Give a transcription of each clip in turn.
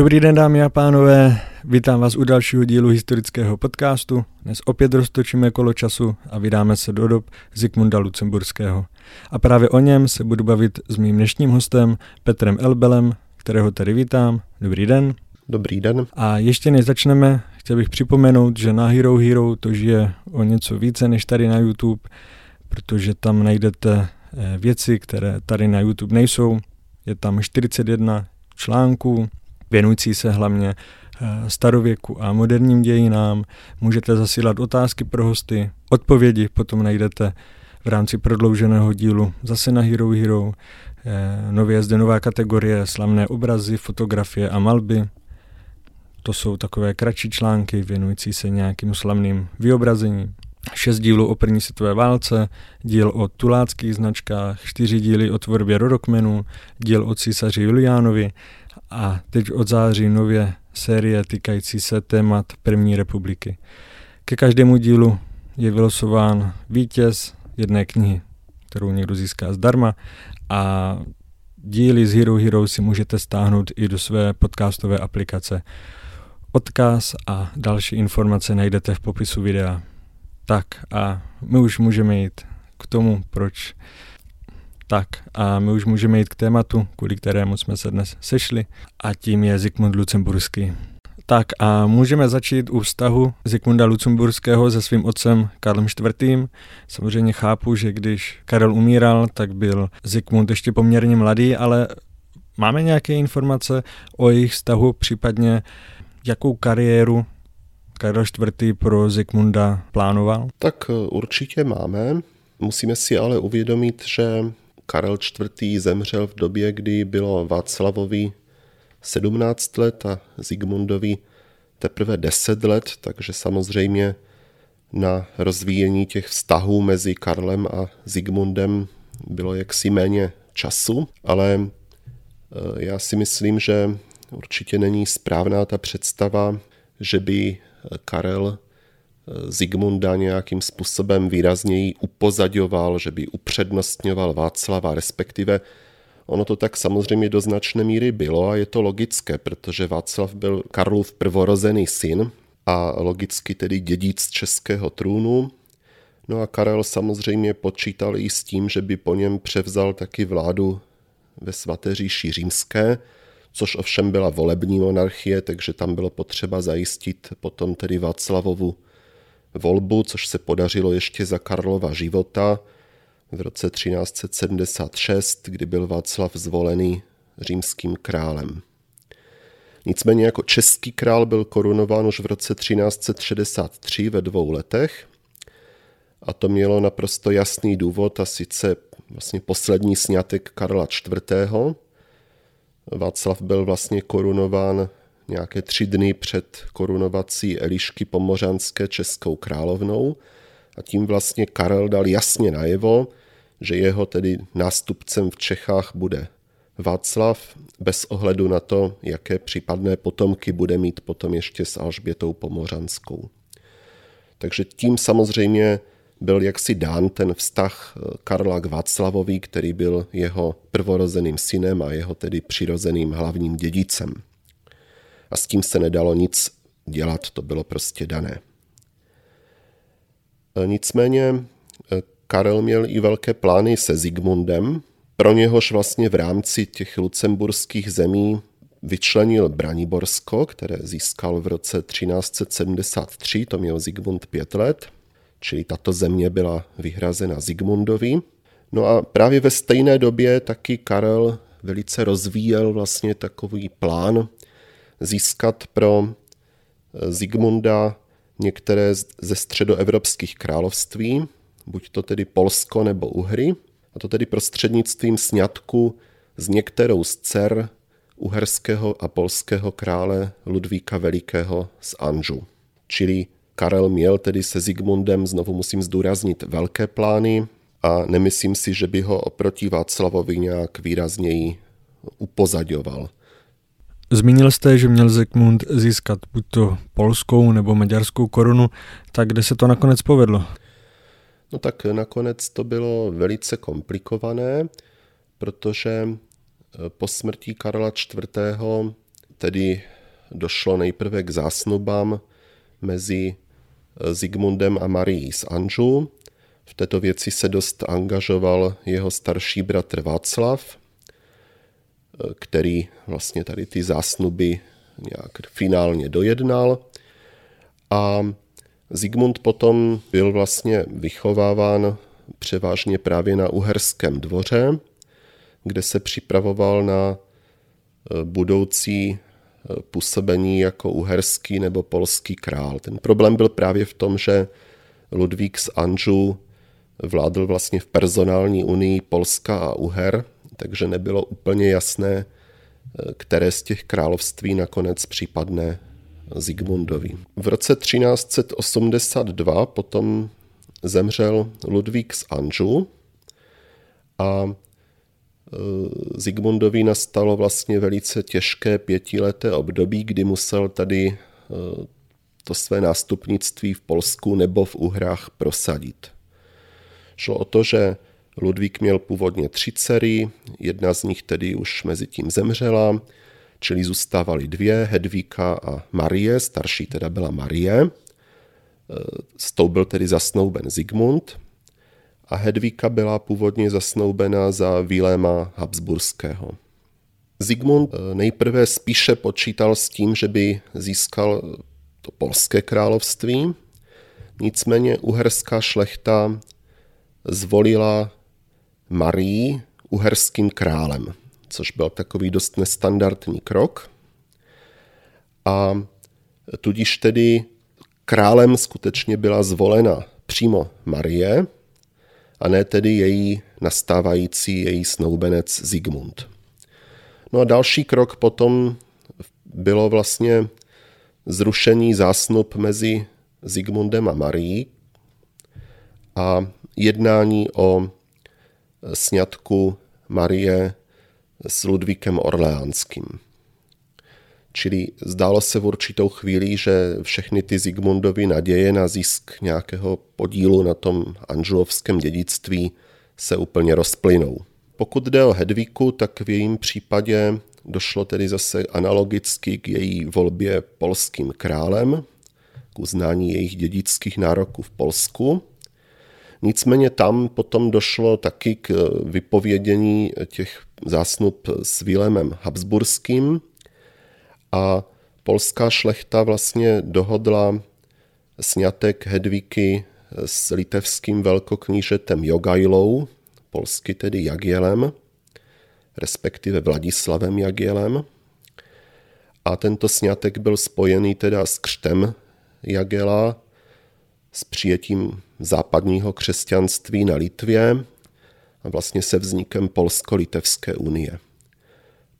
Dobrý den dámy a pánové, vítám vás u dalšího dílu historického podcastu. Dnes opět roztočíme kolo času a vydáme se do dob Zikmunda Lucemburského. A právě o něm se budu bavit s mým dnešním hostem Petrem Elbelem, kterého tady vítám. Dobrý den. Dobrý den. A ještě než začneme, chtěl bych připomenout, že na Hero Hero to žije o něco více než tady na YouTube, protože tam najdete eh, věci, které tady na YouTube nejsou. Je tam 41 článků, věnující se hlavně eh, starověku a moderním dějinám. Můžete zasílat otázky pro hosty, odpovědi potom najdete v rámci prodlouženého dílu zase na Hero Hero. Eh, nově je zde nová kategorie slavné obrazy, fotografie a malby. To jsou takové kratší články věnující se nějakým slavným vyobrazením. Šest dílů o první světové válce, díl o tuláckých značkách, čtyři díly o tvorbě rodokmenů, díl o císaři Juliánovi a teď od září nově série týkající se témat první republiky. Ke každému dílu je vylosován vítěz jedné knihy, kterou někdo získá zdarma a díly z Hero Hero si můžete stáhnout i do své podcastové aplikace. Odkaz a další informace najdete v popisu videa. Tak a my už můžeme jít k tomu, proč tak a my už můžeme jít k tématu, kvůli kterému jsme se dnes sešli a tím je Zikmund Lucemburský. Tak a můžeme začít u vztahu Zikmunda Lucemburského se svým otcem Karlem IV. Samozřejmě chápu, že když Karel umíral, tak byl Zikmund ještě poměrně mladý, ale máme nějaké informace o jejich vztahu, případně jakou kariéru Karel IV. pro Zikmunda plánoval? Tak eh, určitě máme. Musíme si ale uvědomit, že Karel IV. zemřel v době, kdy bylo Václavovi 17 let a Zigmundovi teprve 10 let, takže samozřejmě na rozvíjení těch vztahů mezi Karlem a Zigmundem bylo jaksi méně času, ale eh, já si myslím, že určitě není správná ta představa, že by Karel Zigmunda nějakým způsobem výrazněji upozaďoval, že by upřednostňoval Václava, respektive ono to tak samozřejmě do značné míry bylo a je to logické, protože Václav byl Karlův prvorozený syn a logicky tedy dědic českého trůnu. No a Karel samozřejmě počítal i s tím, že by po něm převzal taky vládu ve svaté říši římské, což ovšem byla volební monarchie, takže tam bylo potřeba zajistit potom tedy Václavovu volbu, což se podařilo ještě za Karlova života v roce 1376, kdy byl Václav zvolený římským králem. Nicméně jako český král byl korunován už v roce 1363 ve dvou letech a to mělo naprosto jasný důvod a sice vlastně poslední snětek Karla IV. Václav byl vlastně korunován nějaké tři dny před korunovací Elišky Pomořanské českou královnou a tím vlastně Karel dal jasně najevo, že jeho tedy nástupcem v Čechách bude Václav, bez ohledu na to, jaké případné potomky bude mít potom ještě s Alžbětou Pomořanskou. Takže tím samozřejmě byl jaksi dán ten vztah eh, Karla k Václavovi, který byl jeho prvorozeným synem a jeho tedy přirozeným hlavním dědicem a s tím se nedalo nic dělat, to bylo prostě dané. E, nicméně e, Karel měl i velké plány se Zigmundem, pro něhož vlastně v rámci těch lucemburských zemí vyčlenil Braniborsko, které získal v roce 1373, to měl Zigmund pět let, čili tato země byla vyhrazena Zigmundovi. No a právě ve stejné době taky Karel velice rozvíjel vlastně takový plán získat pro eh, Zigmunda některé ze středoevropských království, buď to tedy Polsko nebo Uhry, a to tedy prostřednictvím sňatku s některou z dcer uherského a polského krále Ludvíka Velikého z Anžu. Čili Karel měl tedy se Zigmundem, znovu musím zdůraznit, velké plány a nemyslím si, že by ho oproti Václavovi nějak výrazněji upozaďoval. Zmínil jste, že měl Zikmund získat buď to polskou nebo maďarskou korunu, tak kde se to nakonec povedlo? No tak nakonec to bylo velice komplikované, protože eh, po smrti Karla IV. tedy došlo nejprve k zásnubám mezi Zigmundem a Marií z Anžu. V této věci se dost angažoval jeho starší bratr Václav, který vlastně tady ty zásnuby nějak finálně dojednal. A Zigmund potom byl vlastně vychováván převážně právě na uherském dvoře, kde se připravoval na e, budoucí e, působení jako uherský nebo polský král. Ten problém byl právě v tom, že Ludvík z Anžu vládl vlastně v personální unii Polska a Uher, takže nebylo úplně jasné, e, které z těch království nakonec připadne Zigmundovi. V roce 1382 potom zemřel Ludvík z Anžu a e, Zigmundovi nastalo vlastně velice těžké pětileté období, kdy musel tady e, to své nástupnictví v Polsku nebo v Uhrách prosadit. Šlo o to, že Ludvík měl původně tři dcery, jedna z nich tedy už mezi tím zemřela, čili zůstávaly dvě, Hedvíka a Marie, starší teda byla Marie. S tou byl tedy zasnouben Zigmund a Hedvíka byla původně zasnoubena za Viléma Habsburského. Zigmund eh, nejprve spíše počítal s tím, že by získal to polské království, nicméně uherská šlechta zvolila Marii uherským králem, což byl takový dost nestandardní krok. A tudíž tedy králem skutečně byla zvolena přímo Marie, a ne tedy její nastávající její snoubenec Zigmund. No a další krok potom bylo vlastně zrušení zásnub mezi Zigmundem a Marií a jednání o sňatku Marie s Ludvíkem Orleánským. Čili zdálo se v určitou chvíli, že všechny ty Zigmundovy naděje na zisk nějakého podílu na tom anžulovském dědictví se úplně rozplynou. Pokud jde o Hedvíku, tak v jejím případě došlo tedy zase analogicky k její volbě polským králem, k uznání jejich dědických nároků v Polsku. Nicméně tam potom došlo taky k vypovědění těch zásnub s Vilémem Habsburským, a polská šlechta vlastně dohodla snětek Hedvíky s litevským velkoknížetem Jogajlou, polsky tedy Jagielem, respektive Vladislavem Jagielem. A tento snětek byl spojený teda s křtem Jagela, s přijetím západního křesťanství na Litvě a vlastně se vznikem Polsko-Litevské unie.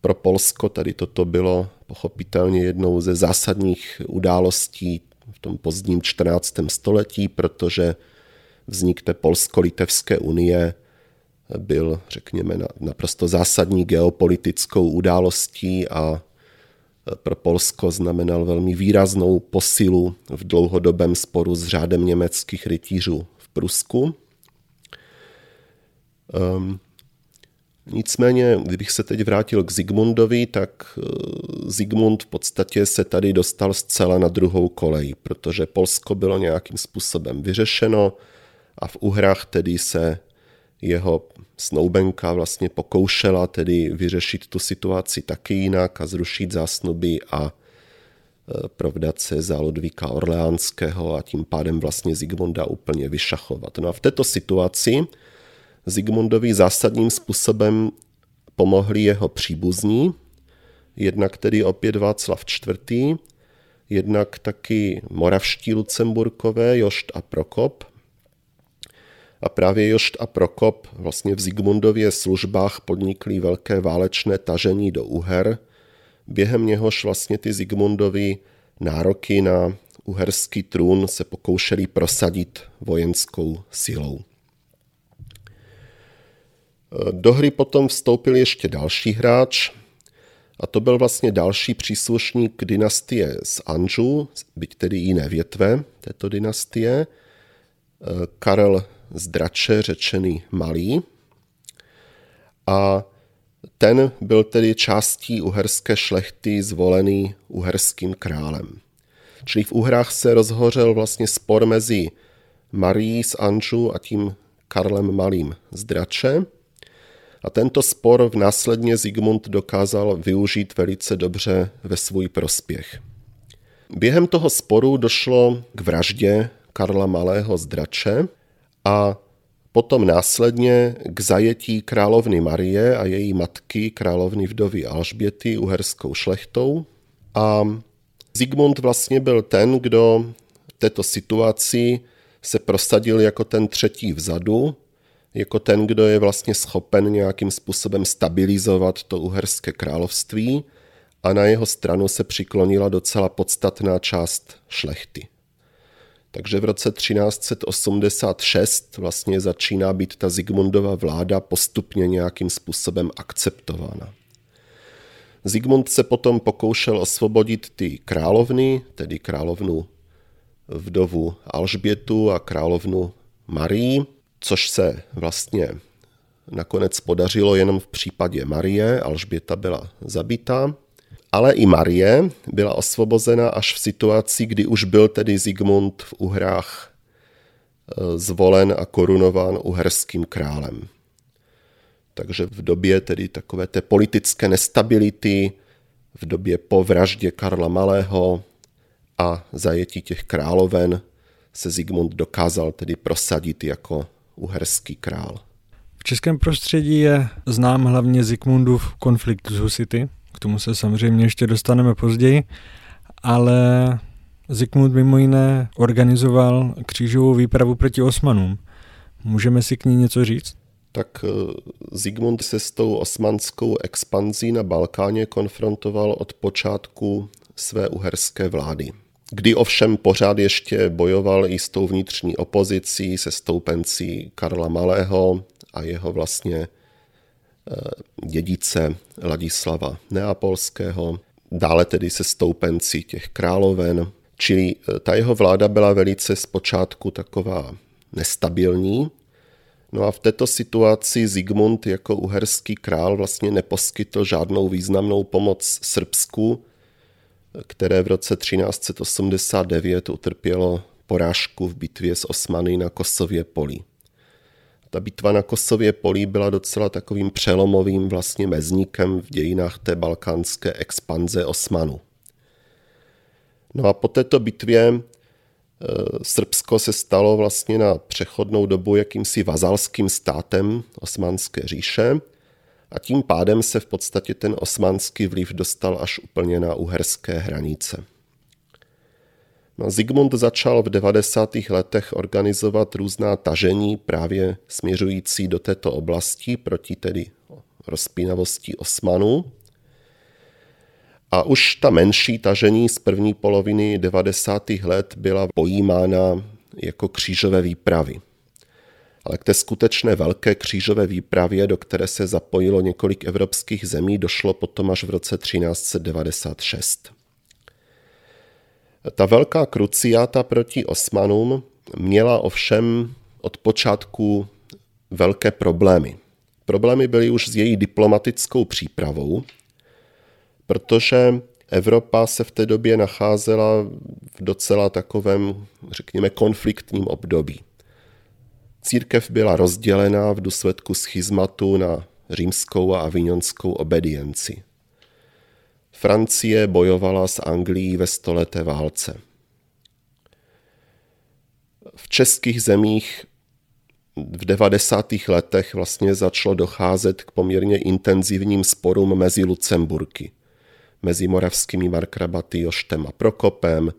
Pro Polsko tady toto bylo pochopitelně jednou ze zásadních událostí v tom pozdním 14. století, protože vznik té Polsko-Litevské unie byl, řekněme, naprosto zásadní geopolitickou událostí a pro Polsko znamenal velmi výraznou posilu v dlouhodobém sporu s řádem německých rytířů v Prusku. Um, Nicméně, kdybych se teď vrátil k Zigmundovi, tak Zigmund v podstatě se tady dostal zcela na druhou kolej, protože Polsko bylo nějakým způsobem vyřešeno a v Uhrách tedy se jeho snoubenka vlastně pokoušela tedy vyřešit tu situaci taky jinak a zrušit zásnuby a e, provdat se za Ludvíka Orleánského a tím pádem vlastně Zigmunda úplně vyšachovat. No a v této situaci Zigmundovi zásadním způsobem pomohli jeho příbuzní, jednak tedy opět Václav IV., jednak taky moravští Lucemburkové, Jošt a Prokop. A právě Jošt a Prokop vlastně v Zigmundově službách podnikli velké válečné tažení do Uher, během něhož vlastně ty Zigmundovi nároky na uherský trůn se pokoušeli prosadit vojenskou silou. Do hry potom vstoupil ještě další hráč, a to byl vlastně další příslušník dynastie z Anžu, byť tedy jiné větve této dynastie, Karel z Drače, řečený Malý. A ten byl tedy částí uherské šlechty zvolený uherským králem. Čili v Uhrách se rozhořel vlastně spor mezi Marií z Anžu a tím Karlem Malým z Drače. A tento spor v následně Zigmund dokázal využít velice dobře ve svůj prospěch. Během toho sporu došlo k vraždě Karla Malého z Drače a potom následně k zajetí královny Marie a její matky, královny vdovy Alžběty, uherskou šlechtou. A Zigmund vlastně byl ten, kdo v této situaci se prosadil jako ten třetí vzadu, jako ten, kdo je vlastně schopen nějakým způsobem stabilizovat to uherské království a na jeho stranu se přiklonila docela podstatná část šlechty. Takže v roce 1386 vlastně začíná být ta Zigmundova vláda postupně nějakým způsobem akceptována. Zigmund se potom pokoušel osvobodit ty královny, tedy královnu vdovu Alžbětu a královnu Marii, což se vlastně nakonec podařilo jenom v případě Marie. Alžběta byla zabita, ale i Marie byla osvobozena až v situaci, kdy už byl tedy Zigmund v Uhrách e, zvolen a korunován uherským králem. Takže v době tedy takové té politické nestability, v době po vraždě Karla Malého a zajetí těch královen se Zigmund dokázal tedy prosadit jako uherský král. V českém prostředí je znám hlavně Zigmundův konflikt s Husity, tomu se samozřejmě ještě dostaneme později, ale Zikmund mimo jiné organizoval křížovou výpravu proti Osmanům. Můžeme si k ní něco říct? Tak eh, Zigmund se s tou osmanskou expanzí na Balkáně konfrontoval od počátku své uherské vlády. Kdy ovšem pořád ještě bojoval i s tou vnitřní opozicí, se stoupencí Karla Malého a jeho vlastně dědice Ladislava Neapolského, dále tedy se stoupenci těch královen, čili eh, ta jeho vláda byla velice zpočátku taková nestabilní. No a v této situaci Zigmund jako uherský král vlastně neposkytl žádnou významnou pomoc Srbsku, které v roce 1389 utrpělo porážku v bitvě s Osmany na Kosově poli ta bitva na Kosově polí byla docela takovým přelomovým vlastně mezníkem v dějinách té balkánské expanze Osmanu. No a po této bitvě e, Srbsko se stalo vlastně na přechodnou dobu jakýmsi vazalským státem Osmanské říše a tím pádem se v podstatě ten osmanský vliv dostal až úplně na uherské hranice. No, Zigmund začal v 90. letech organizovat různá tažení právě směřující do této oblasti proti tedy rozpínavosti Osmanů. A už ta menší tažení z první poloviny 90. let byla pojímána jako křížové výpravy. Ale k té skutečné velké křížové výpravě, do které se zapojilo několik evropských zemí, došlo potom až v roce 1396. Ta velká kruciáta proti Osmanům měla ovšem od počátku velké problémy. Problémy byly už s její diplomatickou přípravou, protože Evropa se v té době nacházela v docela takovém, řekněme, konfliktním období. Církev byla rozdělená v důsledku schizmatu na římskou a avignonskou obedienci. Francie bojovala s Anglií ve stoleté válce. V českých zemích v 90. letech vlastně začalo docházet k poměrně intenzivním sporům mezi Lucemburky. Mezi moravskými markrabaty Joštem a Prokopem,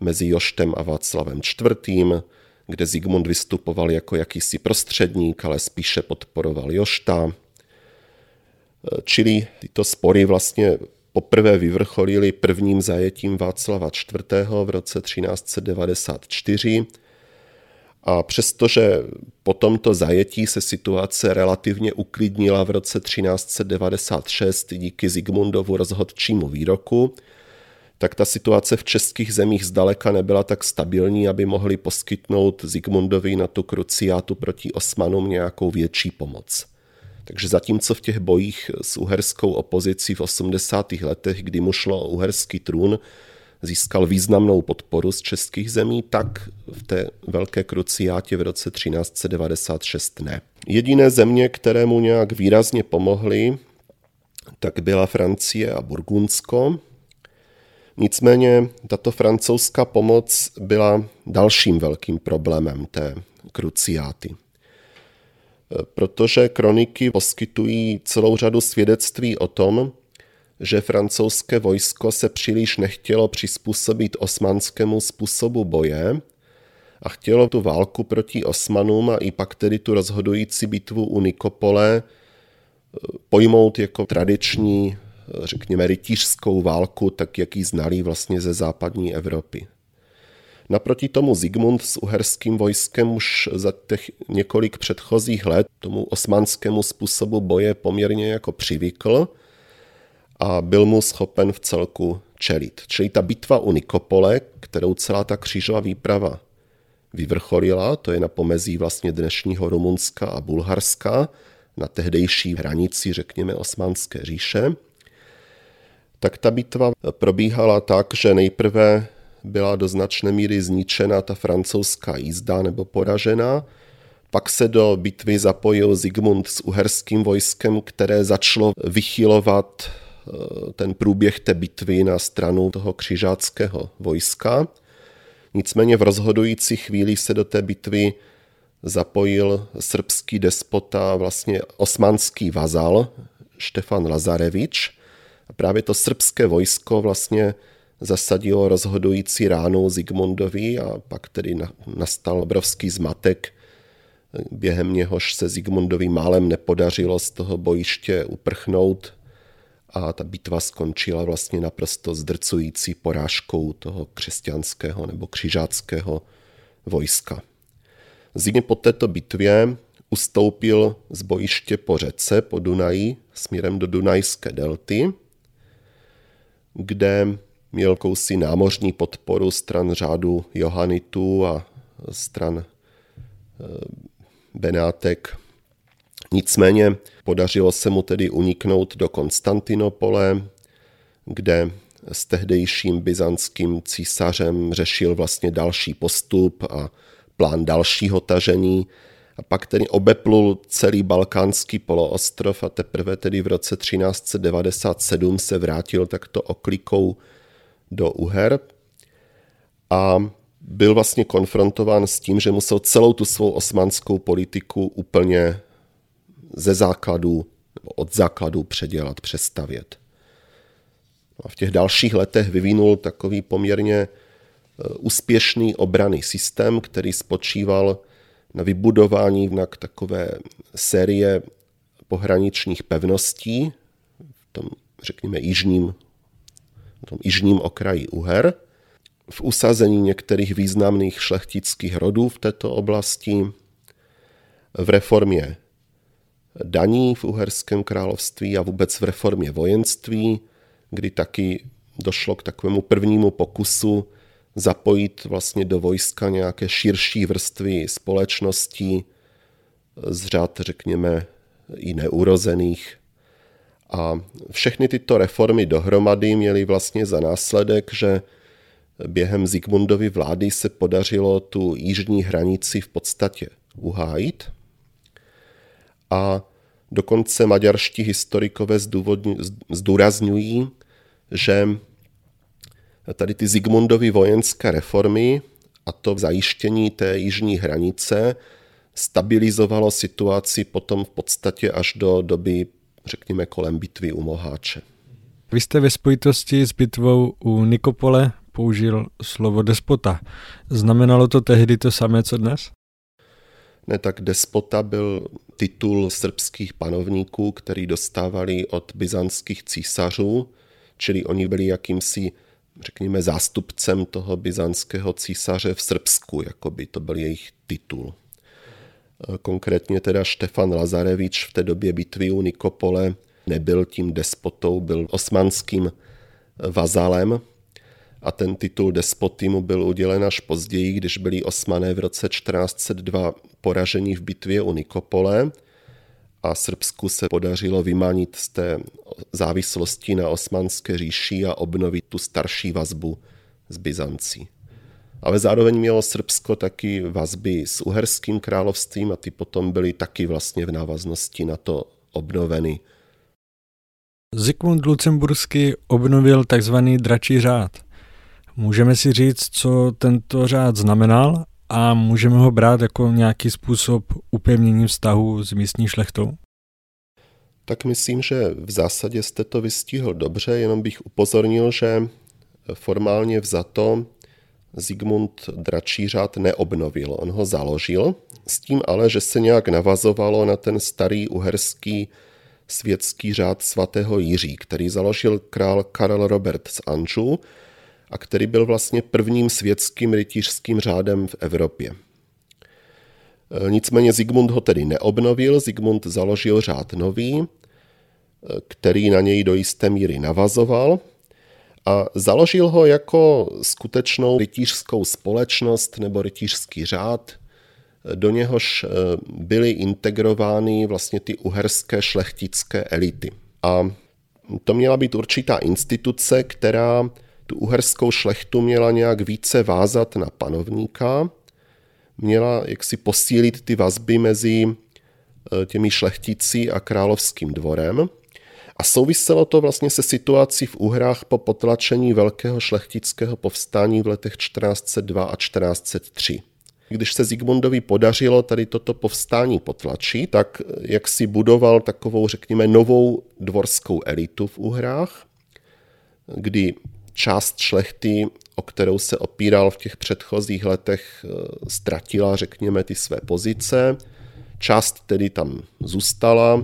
mezi Joštem a Václavem IV., kde Zigmund vystupoval jako jakýsi prostředník, ale spíše podporoval Jošta. Čili tyto spory vlastně poprvé vyvrcholili prvním zajetím Václava IV. v roce 1394 a přestože po tomto zajetí se situace relativně uklidnila v roce 1396 díky Zigmundovu rozhodčímu výroku, tak ta situace v českých zemích zdaleka nebyla tak stabilní, aby mohli poskytnout Zigmundovi na tu kruciátu proti Osmanům nějakou větší pomoc. Takže zatímco v těch bojích s uherskou opozicí v 80. letech, kdy mu šlo o uherský trůn, získal významnou podporu z českých zemí, tak v té velké kruciátě v roce 1396 ne. Jediné země, které mu nějak výrazně pomohly, tak byla Francie a Burgundsko. Nicméně tato francouzská pomoc byla dalším velkým problémem té kruciáty. Protože kroniky poskytují celou řadu svědectví o tom, že francouzské vojsko se příliš nechtělo přizpůsobit osmanskému způsobu boje a chtělo tu válku proti Osmanům a i pak tedy tu rozhodující bitvu u Nikopole eh, pojmout jako tradiční, eh, řekněme, rytířskou válku, tak jak ji znali vlastně ze západní Evropy. Naproti tomu Zigmund s uherským vojskem už za těch několik předchozích let tomu osmanskému způsobu boje poměrně jako přivykl a byl mu schopen v celku čelit. Čili ta bitva u Nikopole, kterou celá ta křížová výprava vyvrcholila, to je na pomezí vlastně dnešního Rumunska a Bulharska, na tehdejší hranici, řekněme, Osmanské říše, tak ta bitva probíhala tak, že nejprve byla do značné míry zničena ta francouzská jízda nebo poražena, pak se do bitvy zapojil Zigmund s uherským vojskem, které začalo vychylovat Eh, ten průběh té bitvy na stranu toho křižáckého vojska. Nicméně v rozhodující chvíli se do té bitvy zapojil srbský despota, vlastně osmanský vazal Štefan Lazarevič. A právě to srbské vojsko vlastně zasadilo rozhodující ránu Zigmundovi a pak tedy nastal obrovský zmatek, během něhož se Zigmundovi málem nepodařilo z toho bojiště uprchnout a ta bitva skončila vlastně naprosto zdrcující porážkou toho křesťanského nebo křižáckého vojska. Zimně po této bitvě ustoupil z bojiště po řece, po Dunaji, směrem do Dunajské delty, kde měl kousí námořní podporu stran řádu Johanitu a stran eh, Benátek. Nicméně podařilo se mu tedy uniknout do Konstantinopole, kde s tehdejším byzantským císařem řešil vlastně další postup a plán dalšího tažení. A pak tedy obeplul celý balkánský poloostrov a teprve tedy v roce 1397 se vrátil takto oklikou do Uher a byl vlastně konfrontován s tím, že musel celou tu svou osmanskou politiku úplně ze základu, od základu předělat, přestavět. A v těch dalších letech vyvinul takový poměrně e, úspěšný obraný systém, který spočíval na vybudování na takové série pohraničních pevností v tom, řekněme, jižním, tom jižním okraji Uher, v usazení některých významných šlechtických rodů v této oblasti, v reformě daní v Uherském království a vůbec v reformě vojenství, kdy taky došlo k takovému prvnímu pokusu zapojit vlastně do vojska nějaké širší vrstvy společností z řad, řekněme, i neurozených. A všechny tyto reformy dohromady měly vlastně za následek, že během Zigmundovy vlády se podařilo tu jižní hranici v podstatě uhájit – a dokonce maďarští historikové zdůrazňují, že tady ty Zigmundovy vojenské reformy a to v zajištění té jižní hranice stabilizovalo situaci potom v podstatě až do doby, řekněme, kolem bitvy u Moháče. Vy jste ve spojitosti s bitvou u Nikopole použil slovo despota. Znamenalo to tehdy to samé, co dnes? Ne, tak despota byl titul srbských panovníků, který dostávali od byzantských císařů, čili oni byli jakýmsi, řekněme, zástupcem toho byzantského císaře v Srbsku, jako by to byl jejich titul. Konkrétně teda Štefan Lazarevič v té době bitvy u Nikopole nebyl tím despotou, byl osmanským vazalem, a ten titul despoty mu byl udělen až později, když byli osmané v roce 1402 poražení v bitvě u Nikopole a Srbsku se podařilo vymanit z té závislosti na osmanské říši a obnovit tu starší vazbu s Byzancí. Ale zároveň mělo Srbsko taky vazby s uherským královstvím a ty potom byly taky vlastně v návaznosti na to obnoveny. Zikmund Lucemburský obnovil takzvaný dračí řád. Můžeme si říct, co tento řád znamenal a můžeme ho brát jako nějaký způsob upevnění vztahu s místní šlechtou? Tak myslím, že v zásadě jste to vystihl dobře, jenom bych upozornil, že formálně vzato Zigmund dračí řád neobnovil. On ho založil, s tím ale, že se nějak navazovalo na ten starý uherský světský řád svatého Jiří, který založil král Karel Robert z Anžu a který byl vlastně prvním světským rytířským řádem v Evropě. E, nicméně Zigmund ho tedy neobnovil, Zigmund založil řád nový, e, který na něj do jisté míry navazoval a založil ho jako skutečnou rytířskou společnost nebo rytířský řád, do něhož e, byly integrovány vlastně ty uherské šlechtické elity. A to měla být určitá instituce, která tu uherskou šlechtu měla nějak více vázat na panovníka, měla jaksi posílit ty vazby mezi e, těmi šlechticí a královským dvorem. A souviselo to vlastně se situací v Uhrách po potlačení velkého šlechtického povstání v letech 1402 a 1403. Když se Zigmundovi podařilo tady toto povstání potlačit, tak jak si budoval takovou, řekněme, novou dvorskou elitu v Uhrách, kdy část šlechty, o kterou se opíral v těch předchozích letech, eh, ztratila, řekněme, ty své pozice. Část tedy tam zůstala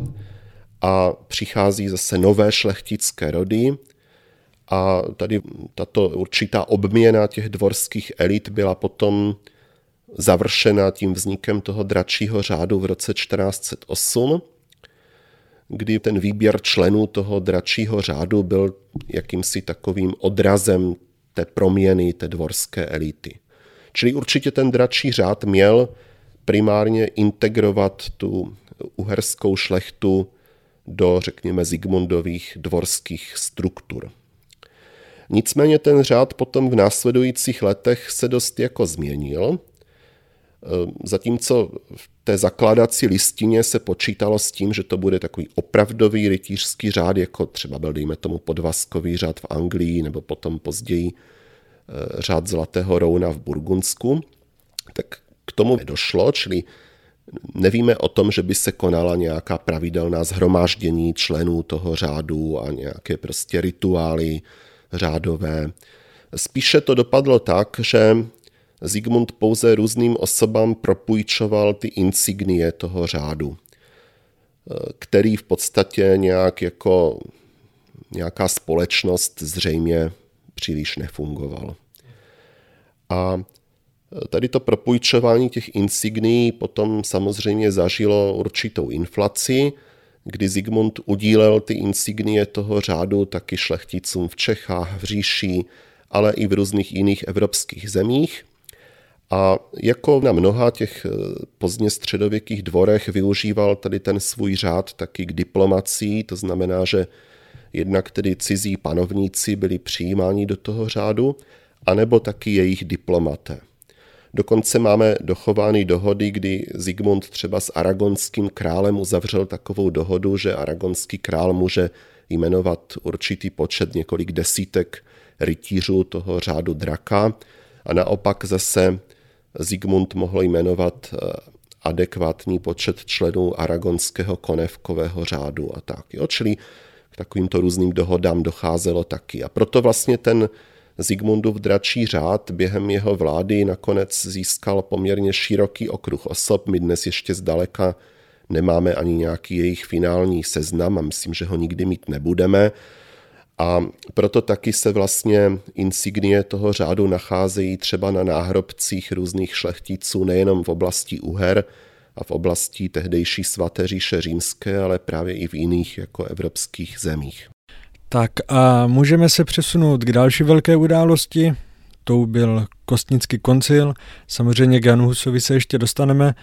a přichází zase nové šlechtické rody. A tady tato určitá obměna těch dvorských elit byla potom završena tím vznikem toho dračího řádu v roce 1408 kdy ten výběr členů toho dračího řádu byl jakýmsi takovým odrazem té proměny té dvorské elity. Čili určitě ten dračí řád měl primárně integrovat tu uherskou šlechtu do, řekněme, Zigmundových dvorských struktur. Nicméně ten řád potom v následujících letech se dost jako změnil Ehm, zatímco v té zakládací listině se počítalo s tím, že to bude takový opravdový rytířský řád, jako třeba byl, dejme tomu, podvazkový řád v Anglii, nebo potom později eh, řád Zlatého Rouna v Burgundsku, tak k tomu nedošlo, čili nevíme o tom, že by se konala nějaká pravidelná zhromáždění členů toho řádu a nějaké prostě rituály řádové. Spíše to dopadlo tak, že Zigmund pouze různým osobám propůjčoval ty insignie toho řádu, který v podstatě nějak jako nějaká společnost zřejmě příliš nefungoval. A tady to propůjčování těch insignií potom samozřejmě zažilo určitou inflaci, kdy Zigmund udílel ty insignie toho řádu taky šlechticům v Čechách, v Říši, ale i v různých jiných evropských zemích. A jako na mnoha těch eh, pozdně středověkých dvorech využíval tady ten svůj řád taky k diplomací, to znamená, že jednak tedy cizí panovníci byli přijímáni do toho řádu, anebo taky jejich diplomaté. Dokonce máme dochovány dohody, kdy Zigmund třeba s aragonským králem uzavřel takovou dohodu, že aragonský král může jmenovat určitý počet, několik desítek rytířů toho řádu draka a naopak zase Zigmund mohl jmenovat eh, adekvátní počet členů aragonského konevkového řádu a tak. Jo? Čili k takovýmto různým dohodám docházelo taky. A proto vlastně ten Zigmundův dračí řád během jeho vlády nakonec získal poměrně široký okruh osob. My dnes ještě zdaleka nemáme ani nějaký jejich finální seznam a myslím, že ho nikdy mít nebudeme. A proto taky se vlastně insignie toho řádu nacházejí třeba na náhrobcích různých šlechticů nejenom v oblasti Uher a v oblasti tehdejší svaté říše římské, ale právě i v jiných jako evropských zemích. Tak a můžeme se přesunout k další velké události. Tou byl Kostnický koncil. Samozřejmě k Janu Husovi se ještě dostaneme,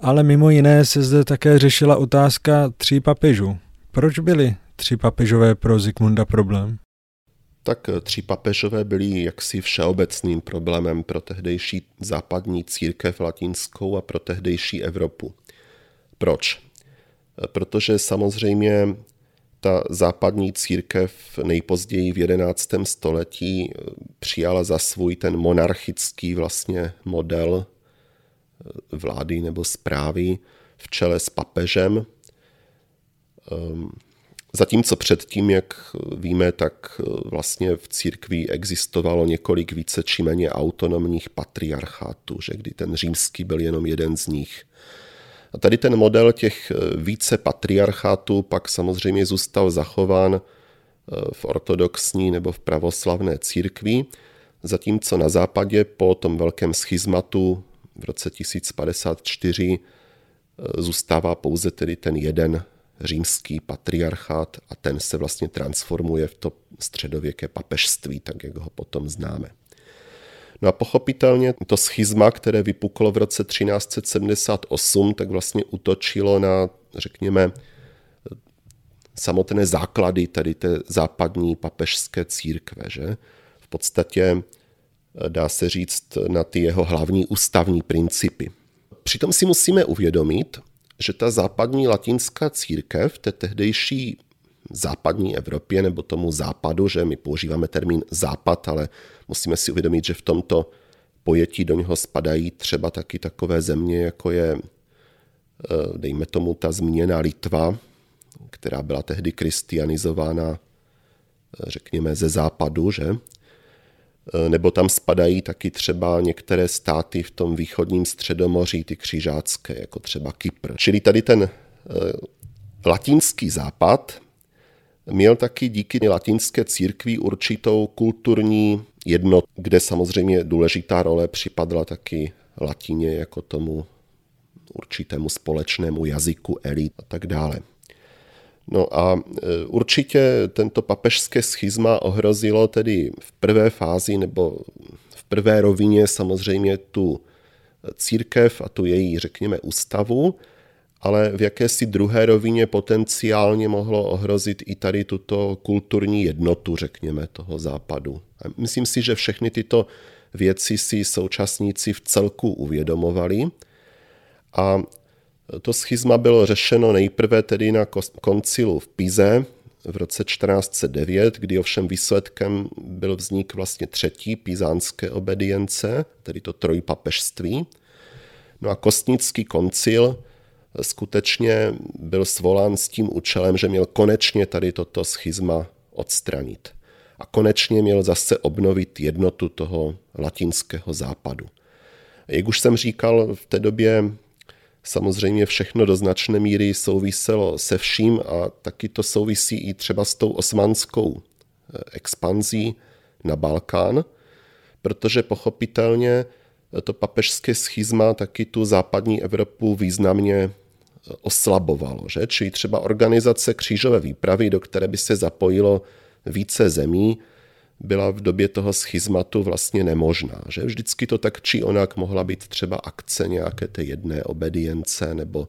Ale mimo jiné se zde také řešila otázka tří papežů. Proč byli tři papežové pro Zikmunda problém? Tak tři papežové byli jaksi všeobecným problémem pro tehdejší západní církev latinskou a pro tehdejší Evropu. Proč? Protože samozřejmě ta západní církev nejpozději v 11. století přijala za svůj ten monarchický vlastně model vlády nebo zprávy v čele s papežem. Ehm, zatímco předtím, jak víme, tak vlastně v církvi existovalo několik více či méně autonomních patriarchátů, že kdy ten římský byl jenom jeden z nich. A tady ten model těch více patriarchátů pak samozřejmě zůstal zachován eh, v ortodoxní nebo v pravoslavné církvi, zatímco na západě po tom velkém schizmatu v roce 1054 eh, zůstává pouze tedy ten jeden římský patriarchát a ten se vlastně transformuje v to středověké papežství, tak jak ho potom známe. No a pochopitelně to schizma, které vypuklo v roce 1378, tak vlastně utočilo na, řekněme, samotné základy tady té západní papežské církve. Že? V podstatě dá se říct, na ty jeho hlavní ústavní principy. Přitom si musíme uvědomit, že ta západní latinská církev, té tehdejší západní Evropě nebo tomu západu, že my používáme termín západ, ale musíme si uvědomit, že v tomto pojetí do něho spadají třeba taky takové země, jako je, eh, dejme tomu, ta zmíněná Litva, která byla tehdy kristianizována, eh, řekněme, ze západu, že? Eh, nebo tam spadají taky třeba některé státy v tom východním středomoří, ty křižácké, jako třeba Kypr. Čili tady ten latinský západ měl taky díky latinské církvi určitou kulturní jednotu, kde samozřejmě důležitá role připadla taky latině jako tomu určitému společnému jazyku elit a tak dále. No a e, určitě tento papežské schizma ohrozilo tedy v prvé fázi nebo v prvé rovině samozřejmě tu církev a tu její, řekněme, ústavu, ale v jakési druhé rovině potenciálně mohlo ohrozit i tady tuto kulturní jednotu, řekněme, toho západu. A myslím si, že všechny tyto věci si současníci v celku uvědomovali a to schizma bylo řešeno nejprve tedy na koncilu v Pize v roce 1409, kdy ovšem výsledkem byl vznik vlastně třetí pizánské obedience, tedy to trojpapežství. No a kostnický koncil skutečně byl svolán s tím účelem, že měl konečně tady toto schizma odstranit. A konečně měl zase obnovit jednotu toho latinského západu. Jak už jsem říkal, v té době Samozřejmě všechno do značné míry souviselo se vším a taky to souvisí i třeba s tou osmanskou eh, expanzí na Balkán, protože pochopitelně to papežské schizma taky tu západní Evropu významně oslabovalo. Že? Čili třeba organizace křížové výpravy, do které by se zapojilo více zemí, byla v době toho schizmatu vlastně nemožná. Že? Vždycky to tak či onak mohla být třeba akce nějaké té jedné obedience nebo e,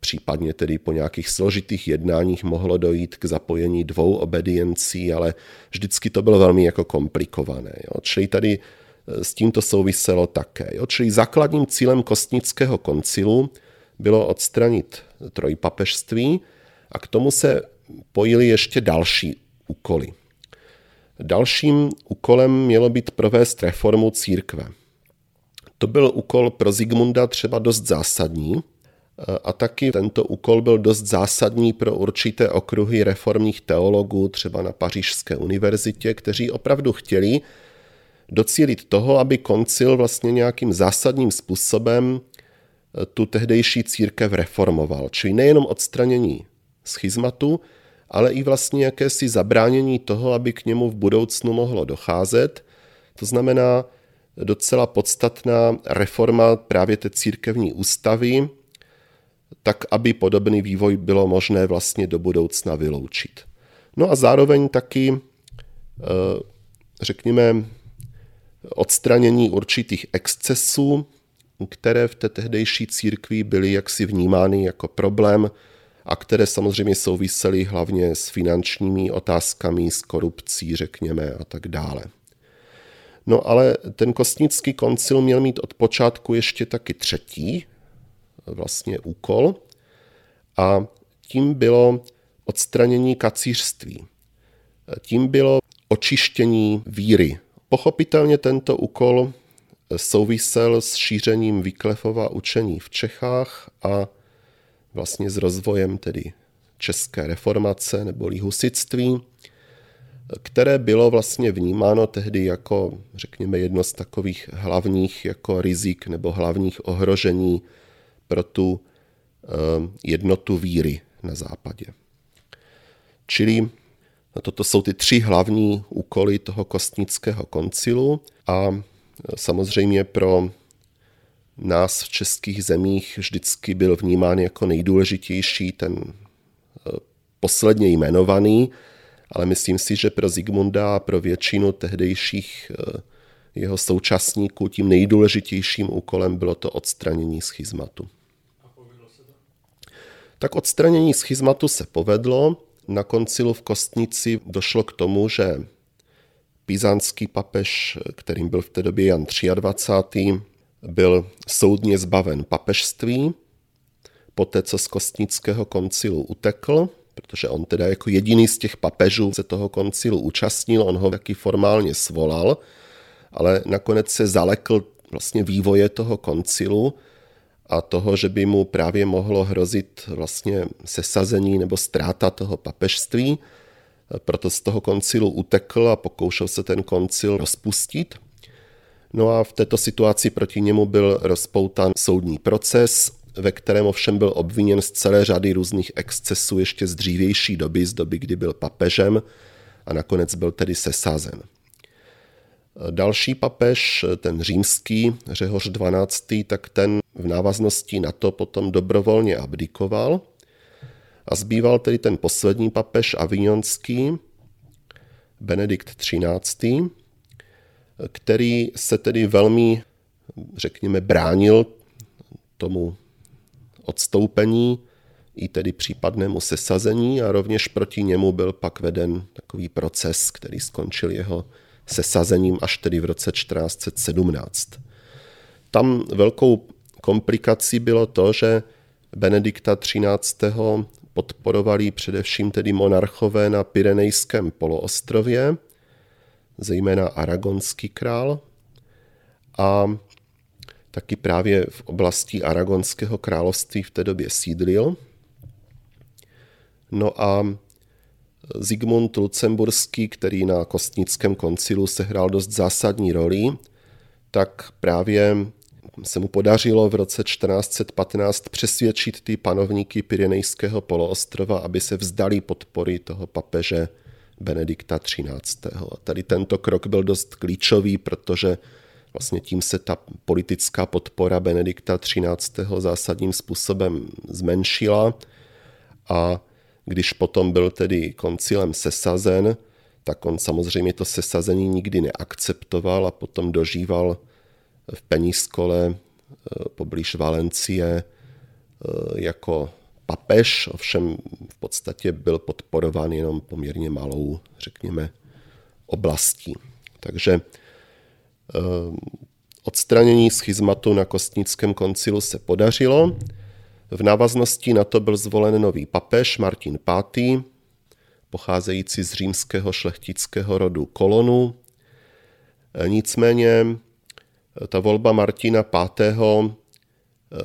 případně tedy po nějakých složitých jednáních mohlo dojít k zapojení dvou obediencí, ale vždycky to bylo velmi jako komplikované. Jo? Čili tady e, s tím to souviselo také. Jo? Čili základním cílem kostnického koncilu bylo odstranit trojpapežství a k tomu se pojili ještě další úkoly. Dalším úkolem mělo být provést reformu církve. To byl úkol pro Zigmunda třeba dost zásadní a taky tento úkol byl dost zásadní pro určité okruhy reformních teologů, třeba na Pařížské univerzitě, kteří opravdu chtěli docílit toho, aby koncil vlastně nějakým zásadním způsobem tu tehdejší církev reformoval. Čili nejenom odstranění schizmatu, ale i vlastně jakési zabránění toho, aby k němu v budoucnu mohlo docházet. To znamená docela podstatná reforma právě té církevní ústavy, tak aby podobný vývoj bylo možné vlastně do budoucna vyloučit. No a zároveň taky, eh, řekněme, odstranění určitých excesů, které v té tehdejší církvi byly jaksi vnímány jako problém a které samozřejmě souvisely hlavně s finančními otázkami, s korupcí, řekněme, a tak dále. No ale ten kostnický koncil měl mít od počátku ještě taky třetí vlastně úkol a tím bylo odstranění kacířství. Tím bylo očištění víry. Pochopitelně tento úkol souvisel s šířením Vyklefova učení v Čechách a vlastně s rozvojem tedy české reformace nebo husitství, které bylo vlastně vnímáno tehdy jako, řekněme, jedno z takových hlavních jako rizik nebo hlavních ohrožení pro tu eh, jednotu víry na západě. Čili toto jsou ty tři hlavní úkoly toho kostnického koncilu a samozřejmě pro nás v českých zemích vždycky byl vnímán jako nejdůležitější ten eh, posledně jmenovaný, ale myslím si, že pro Zigmunda a pro většinu tehdejších eh, jeho současníků tím nejdůležitějším úkolem bylo to odstranění schizmatu. Tak odstranění schizmatu se povedlo. Na koncilu v Kostnici došlo k tomu, že Pizanský papež, kterým byl v té době Jan 23., byl soudně zbaven papežství, poté co z Kostnického koncilu utekl, protože on teda jako jediný z těch papežů se toho koncilu účastnil, on ho taky formálně svolal, ale nakonec se zalekl vlastně vývoje toho koncilu a toho, že by mu právě mohlo hrozit vlastně sesazení nebo ztráta toho papežství, proto z toho koncilu utekl a pokoušel se ten koncil rozpustit. No a v této situaci proti němu byl rozpoután soudní proces, ve kterém ovšem byl obviněn z celé řady různých excesů ještě z dřívější doby, z doby, kdy byl papežem a nakonec byl tedy sesazen. Další papež, ten římský, Řehoř 12., tak ten v návaznosti na to potom dobrovolně abdikoval a zbýval tedy ten poslední papež avignonský, Benedikt XIII., který se tedy velmi, řekněme, bránil tomu odstoupení i tedy případnému sesazení a rovněž proti němu byl pak veden takový proces, který skončil jeho sesazením až tedy v roce 1417. Tam velkou komplikací bylo to, že Benedikta XIII. Podporovali především tedy monarchové na Pyrenejském poloostrově, zejména aragonský král a taky právě v oblasti Aragonského království v té době sídlil. No a Zigmund Lucemburský, který na Kostnickém koncilu sehrál dost zásadní roli, tak právě se mu podařilo v roce 1415 přesvědčit ty panovníky Pyrenejského poloostrova, aby se vzdali podpory toho papeže Benedikta XIII. A tady tento krok byl dost klíčový, protože vlastně tím se ta politická podpora Benedikta XIII. zásadním způsobem zmenšila a když potom byl tedy koncilem sesazen, tak on samozřejmě to sesazení nikdy neakceptoval a potom dožíval v Penískole eh, poblíž Valencie eh, jako papež, ovšem v podstatě byl podporován jenom poměrně malou, řekněme, oblastí. Takže eh, odstranění schizmatu na Kostnickém koncilu se podařilo. V návaznosti na to byl zvolen nový papež Martin V., pocházející z římského šlechtického rodu Kolonu. Nicméně ta volba Martina V.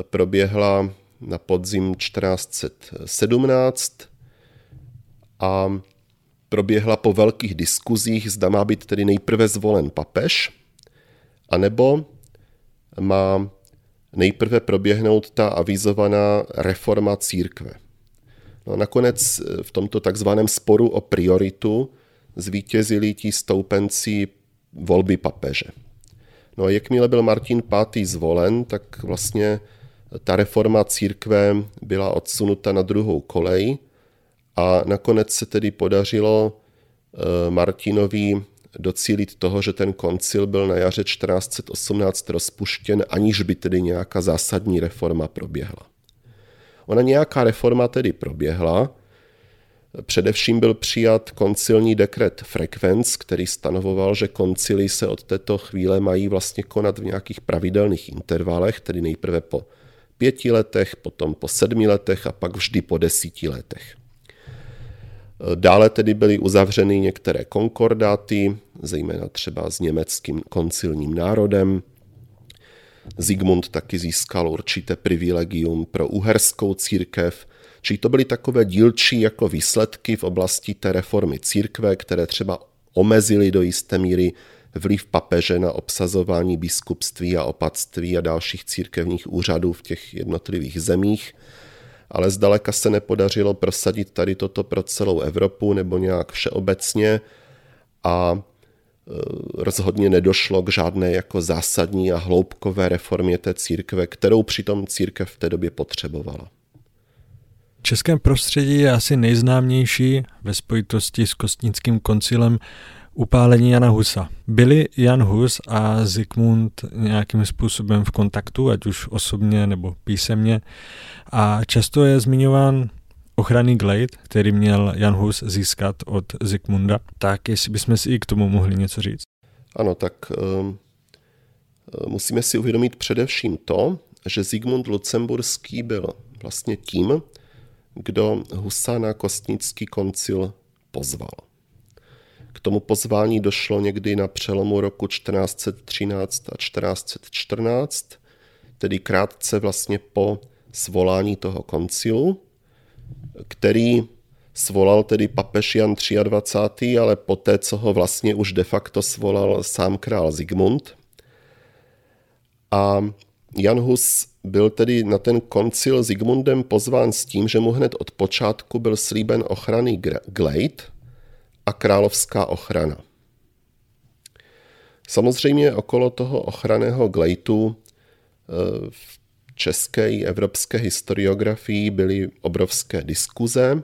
proběhla na podzim 1417 a proběhla po velkých diskuzích, zda má být tedy nejprve zvolen papež, anebo má nejprve proběhnout ta avizovaná reforma církve. No a nakonec v tomto takzvaném sporu o prioritu zvítězili ti stoupenci volby papeže. No a jakmile byl Martin V. zvolen, tak vlastně ta reforma církve byla odsunuta na druhou kolej a nakonec se tedy podařilo eh, Martinovi docílit toho, že ten koncil byl na jaře 1418 rozpuštěn, aniž by tedy nějaká zásadní reforma proběhla. Ona nějaká reforma tedy proběhla, Především byl přijat koncilní dekret Frequens, který stanovoval, že koncily se od této chvíle mají vlastně konat v nějakých pravidelných intervalech, tedy nejprve po pěti letech, potom po sedmi letech a pak vždy po desíti letech. Dále tedy byly uzavřeny některé konkordáty, zejména třeba s německým koncilním národem. Zigmund taky získal určité privilegium pro uherskou církev, Čili to byly takové dílčí jako výsledky v oblasti té reformy církve, které třeba omezily do jisté míry vliv papeže na obsazování biskupství a opatství a dalších církevních úřadů v těch jednotlivých zemích, ale zdaleka se nepodařilo prosadit tady toto pro celou Evropu nebo nějak všeobecně a e, rozhodně nedošlo k žádné jako zásadní a hloubkové reformě té církve, kterou přitom církev v té době potřebovala českém prostředí je asi nejznámější ve spojitosti s kostnickým koncilem upálení Jana Husa. Byli Jan Hus a Zikmund nějakým způsobem v kontaktu, ať už osobně nebo písemně. A často je zmiňován ochranný glade, který měl Jan Hus získat od Zikmunda. Tak jestli bychom si i k tomu mohli něco říct. Ano, tak um, musíme si uvědomit především to, že Zigmund Lucemburský byl vlastně tím, kdo Husa na Kostnický koncil pozval. K tomu pozvání došlo někdy na přelomu roku 1413 a 1414, tedy krátce vlastně po svolání toho koncilu, který svolal tedy papež Jan 23., ale poté, co ho vlastně už de facto svolal sám král Zigmund. A Jan Hus byl tedy na ten koncil Zigmundem pozván s tím, že mu hned od počátku byl slíben ochranný glejt a královská ochrana. Samozřejmě okolo toho ochranného glejtu eh, v české i evropské historiografii byly obrovské diskuze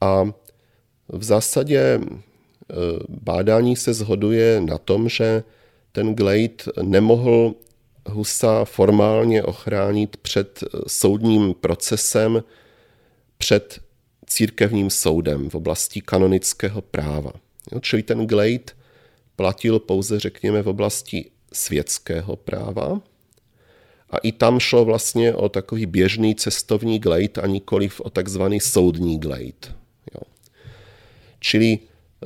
a v zásadě eh, bádání se zhoduje na tom, že ten glejt nemohl Husa formálně ochránit před eh, soudním procesem, před církevním soudem v oblasti kanonického práva. Jo, čili ten glejt platil pouze, řekněme, v oblasti světského práva. A i tam šlo vlastně o takový běžný cestovní glejt a nikoliv o takzvaný soudní glejt. Čili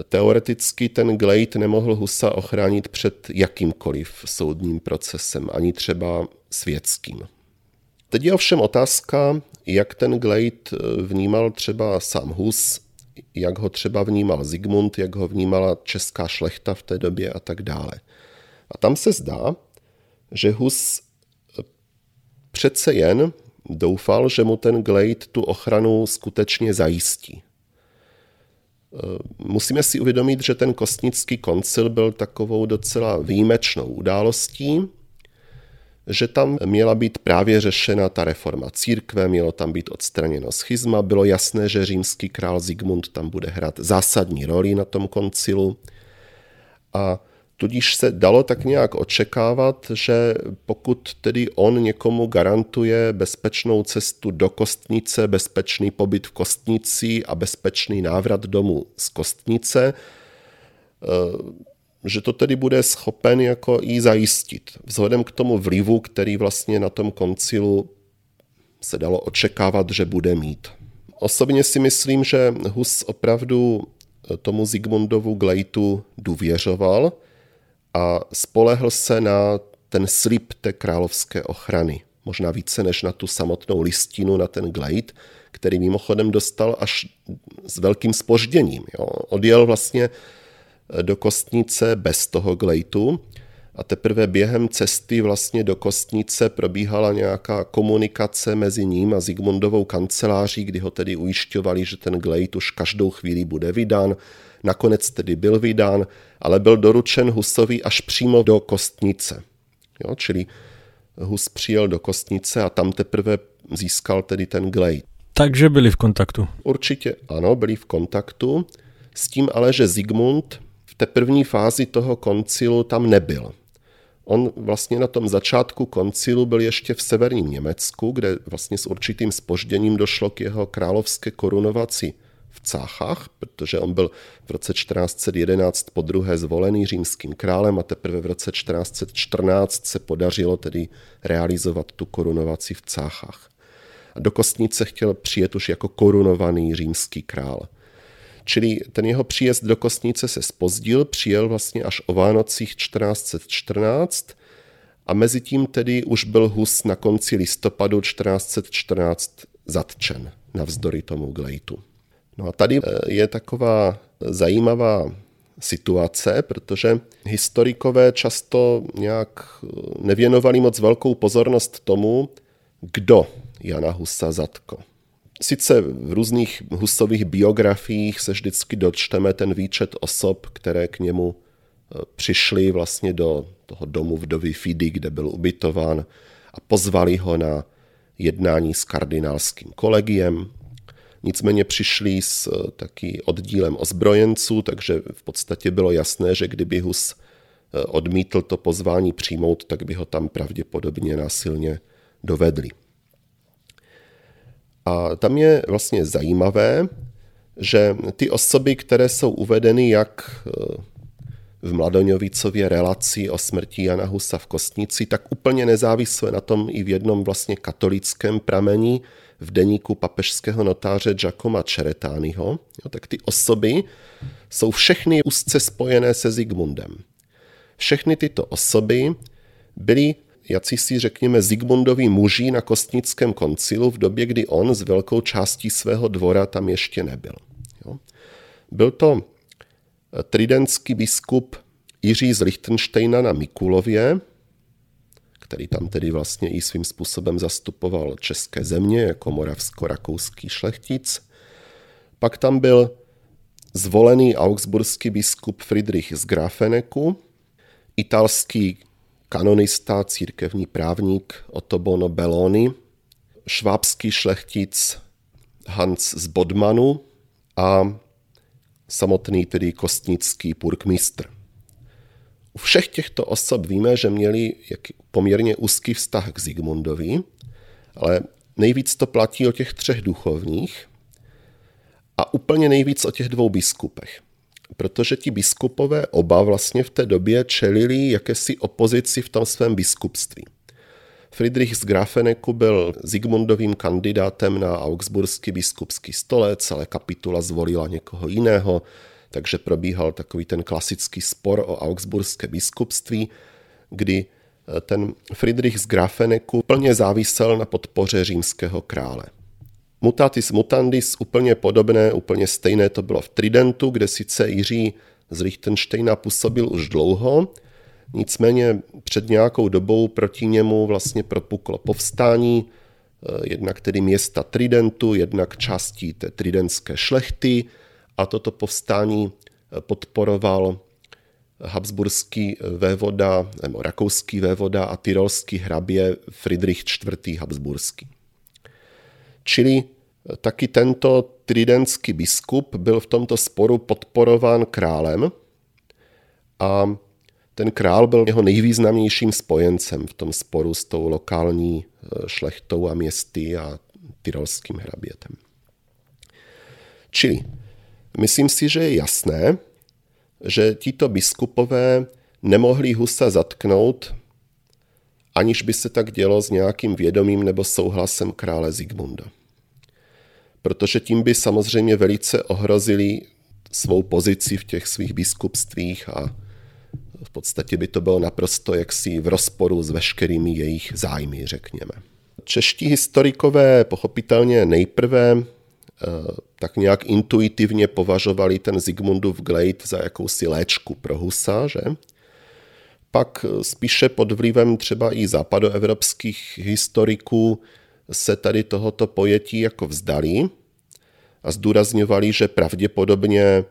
Teoreticky ten Glade nemohl Husa ochránit před jakýmkoliv soudním procesem, ani třeba světským. Teď je ovšem otázka, jak ten Glade vnímal třeba sám Hus, jak ho třeba vnímal Zigmund, jak ho vnímala česká šlechta v té době a tak dále. A tam se zdá, že Hus přece jen doufal, že mu ten Glade tu ochranu skutečně zajistí. Eh, musíme si uvědomit, že ten kostnický koncil byl takovou docela výjimečnou událostí, že tam měla být právě řešena ta reforma církve, mělo tam být odstraněno schizma, bylo jasné, že římský král Zigmund tam bude hrát zásadní roli na tom koncilu. A Tudíž se dalo tak nějak očekávat, že pokud tedy on někomu garantuje bezpečnou cestu do kostnice, bezpečný pobyt v kostnici a bezpečný návrat domů z kostnice, eh, že to tedy bude schopen jako i zajistit. Vzhledem k tomu vlivu, který vlastně na tom koncilu se dalo očekávat, že bude mít. Osobně si myslím, že Hus opravdu tomu Zigmundovu Glejtu důvěřoval, a spolehl se na ten slib té královské ochrany. Možná více než na tu samotnou listinu, na ten glade, který mimochodem dostal až s velkým spožděním. Jo. Odjel vlastně do kostnice bez toho glejtu a teprve během cesty vlastně do kostnice probíhala nějaká komunikace mezi ním a Zigmundovou kanceláří, kdy ho tedy ujišťovali, že ten glejt už každou chvíli bude vydán, nakonec tedy byl vydán, ale byl doručen Husovi až přímo do kostnice. Jo, čili Hus přijel do kostnice a tam teprve získal tedy ten glej. Takže byli v kontaktu. Určitě ano, byli v kontaktu. S tím ale, že Zigmund v té první fázi toho koncilu tam nebyl. On vlastně na tom začátku koncilu byl ještě v severním Německu, kde vlastně s určitým spožděním došlo k jeho královské korunovaci v Cáchách, protože on byl v roce 1411 po druhé zvolený římským králem a teprve v roce 1414 se podařilo tedy realizovat tu korunovaci v Cáchách. A do Kostnice chtěl přijet už jako korunovaný římský král. Čili ten jeho příjezd do Kostnice se spozdil, přijel vlastně až o Vánocích 1414 a mezi tím tedy už byl Hus na konci listopadu 1414 zatčen navzdory tomu glejtu. No a tady eh, je taková zajímavá situace, protože historikové často nějak eh, nevěnovali moc velkou pozornost tomu, kdo Jana Husa zatkl. Sice v různých Husových biografiích se vždycky dočteme ten výčet osob, které k němu eh, přišli vlastně do toho domu vdovy Fidy, kde byl ubytován a pozvali ho na jednání s kardinálským kolegiem. Nicméně přišli s eh, taky oddílem ozbrojenců, takže v podstatě bylo jasné, že kdyby Hus eh, odmítl to pozvání přijmout, tak by ho tam pravděpodobně násilně dovedli. A tam je vlastně zajímavé, že ty osoby, které jsou uvedeny jak eh, v Mladoňovicově relaci o smrti Jana Husa v Kostnici, tak úplně nezávisle na tom i v jednom vlastně katolickém pramení v deníku papežského notáře Giacoma Čeretányho, jo, tak ty osoby jsou všechny úzce spojené se Zigmundem. Všechny tyto osoby byly jací si řekněme Zigmundoví muži na Kostnickém koncilu v době, kdy on s velkou částí svého dvora tam ještě nebyl. Jo. Byl to eh, tridentský biskup Jiří z Lichtensteina na Mikulově, který tam tedy vlastně i svým způsobem zastupoval české země jako moravsko-rakouský šlechtic. Pak tam byl zvolený augsburský biskup Friedrich z Grafeneku, italský kanonista, církevní právník Otobono Belloni, švábský šlechtic Hans z Bodmanu a samotný tedy kostnický purkmistr. U všech těchto osob víme, že měli poměrně úzký vztah k Zigmundovi, ale nejvíc to platí o těch třech duchovních a úplně nejvíc o těch dvou biskupech protože ti biskupové oba vlastně v té době čelili jakési opozici v tom svém biskupství. Friedrich z Grafeneku byl Zigmundovým kandidátem na augsburský biskupský stolec, ale kapitula zvolila někoho jiného, takže probíhal takový ten klasický spor o augsburské biskupství, kdy eh, ten Friedrich z Grafeneku plně závisel na podpoře římského krále. Mutatis mutandis úplně podobné, úplně stejné to bylo v Tridentu, kde sice Jiří z Lichtensteina působil už dlouho, nicméně před nějakou dobou proti němu vlastně propuklo povstání, eh, jednak tedy města Tridentu, jednak částí té tridentské šlechty a toto povstání eh, podporoval habsburský vévoda, nebo rakouský vévoda a tyrolský hrabě Friedrich IV. Habsburský. Čili Taky tento tridentský biskup byl v tomto sporu podporován králem a ten král byl jeho nejvýznamnějším spojencem v tom sporu s tou lokální eh, šlechtou a městy a tyrolským hrabětem. Čili myslím si, že je jasné, že tito biskupové nemohli Husa zatknout, aniž by se tak dělo s nějakým vědomím nebo souhlasem krále Zigmunda protože tím by samozřejmě velice ohrozili svou pozici v těch svých biskupstvích a v podstatě by to bylo naprosto jaksi v rozporu s veškerými jejich zájmy, řekněme. Čeští historikové pochopitelně nejprve tak nějak intuitivně považovali ten Zigmundův glejt za jakousi léčku pro Husa, že? Pak spíše pod vlivem třeba i západoevropských historiků se tady tohoto pojetí jako vzdali a zdůrazňovali, že pravděpodobně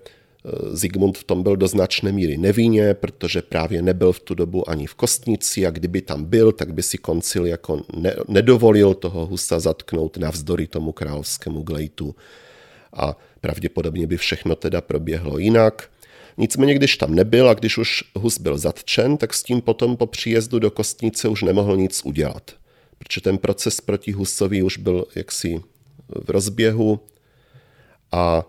Zigmund v tom byl do značné míry nevinně, protože právě nebyl v tu dobu ani v Kostnici a kdyby tam byl, tak by si koncil jako ne, nedovolil toho Husa zatknout navzdory tomu královskému glejtu a pravděpodobně by všechno teda proběhlo jinak. Nicméně, když tam nebyl a když už Hus byl zatčen, tak s tím potom po příjezdu do Kostnice už nemohl nic udělat. Protože ten proces proti Husovi už byl jaksi v rozběhu a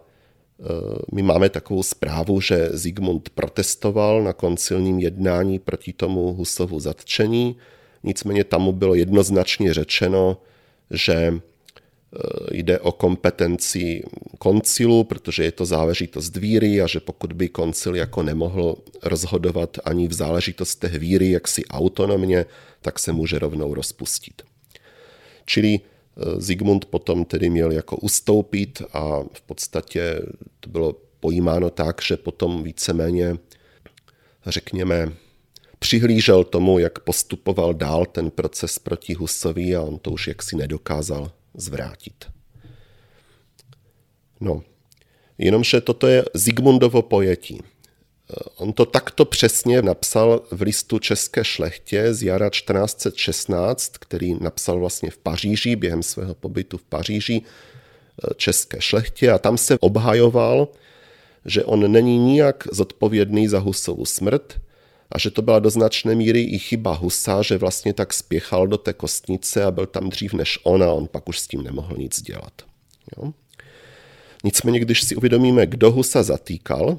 my máme takovou zprávu, že Zigmund protestoval na koncilním jednání proti tomu Husovu zatčení, nicméně tam mu bylo jednoznačně řečeno, že Eh, jde o kompetenci koncilu, protože je to záležitost víry a že pokud by koncil jako nemohl rozhodovat ani v záležitostech víry jaksi autonomně, tak se může rovnou rozpustit. Čili Zigmund potom tedy měl jako ustoupit a v podstatě to bylo pojímáno tak, že potom víceméně, řekněme, přihlížel tomu, jak postupoval dál ten proces proti Husovi a on to už jaksi nedokázal zvrátit. No, jenomže toto je Zigmundovo pojetí. On to takto přesně napsal v listu České šlechtě z jara 1416, který napsal vlastně v Paříži, během svého pobytu v Paříži, České šlechtě a tam se obhajoval, že on není nijak zodpovědný za Husovu smrt, a že to byla do značné míry i chyba Husa, že vlastně tak spěchal do té kostnice a byl tam dřív než ona, on pak už s tím nemohl nic dělat. Jo? Nicméně, když si uvědomíme, kdo Husa zatýkal,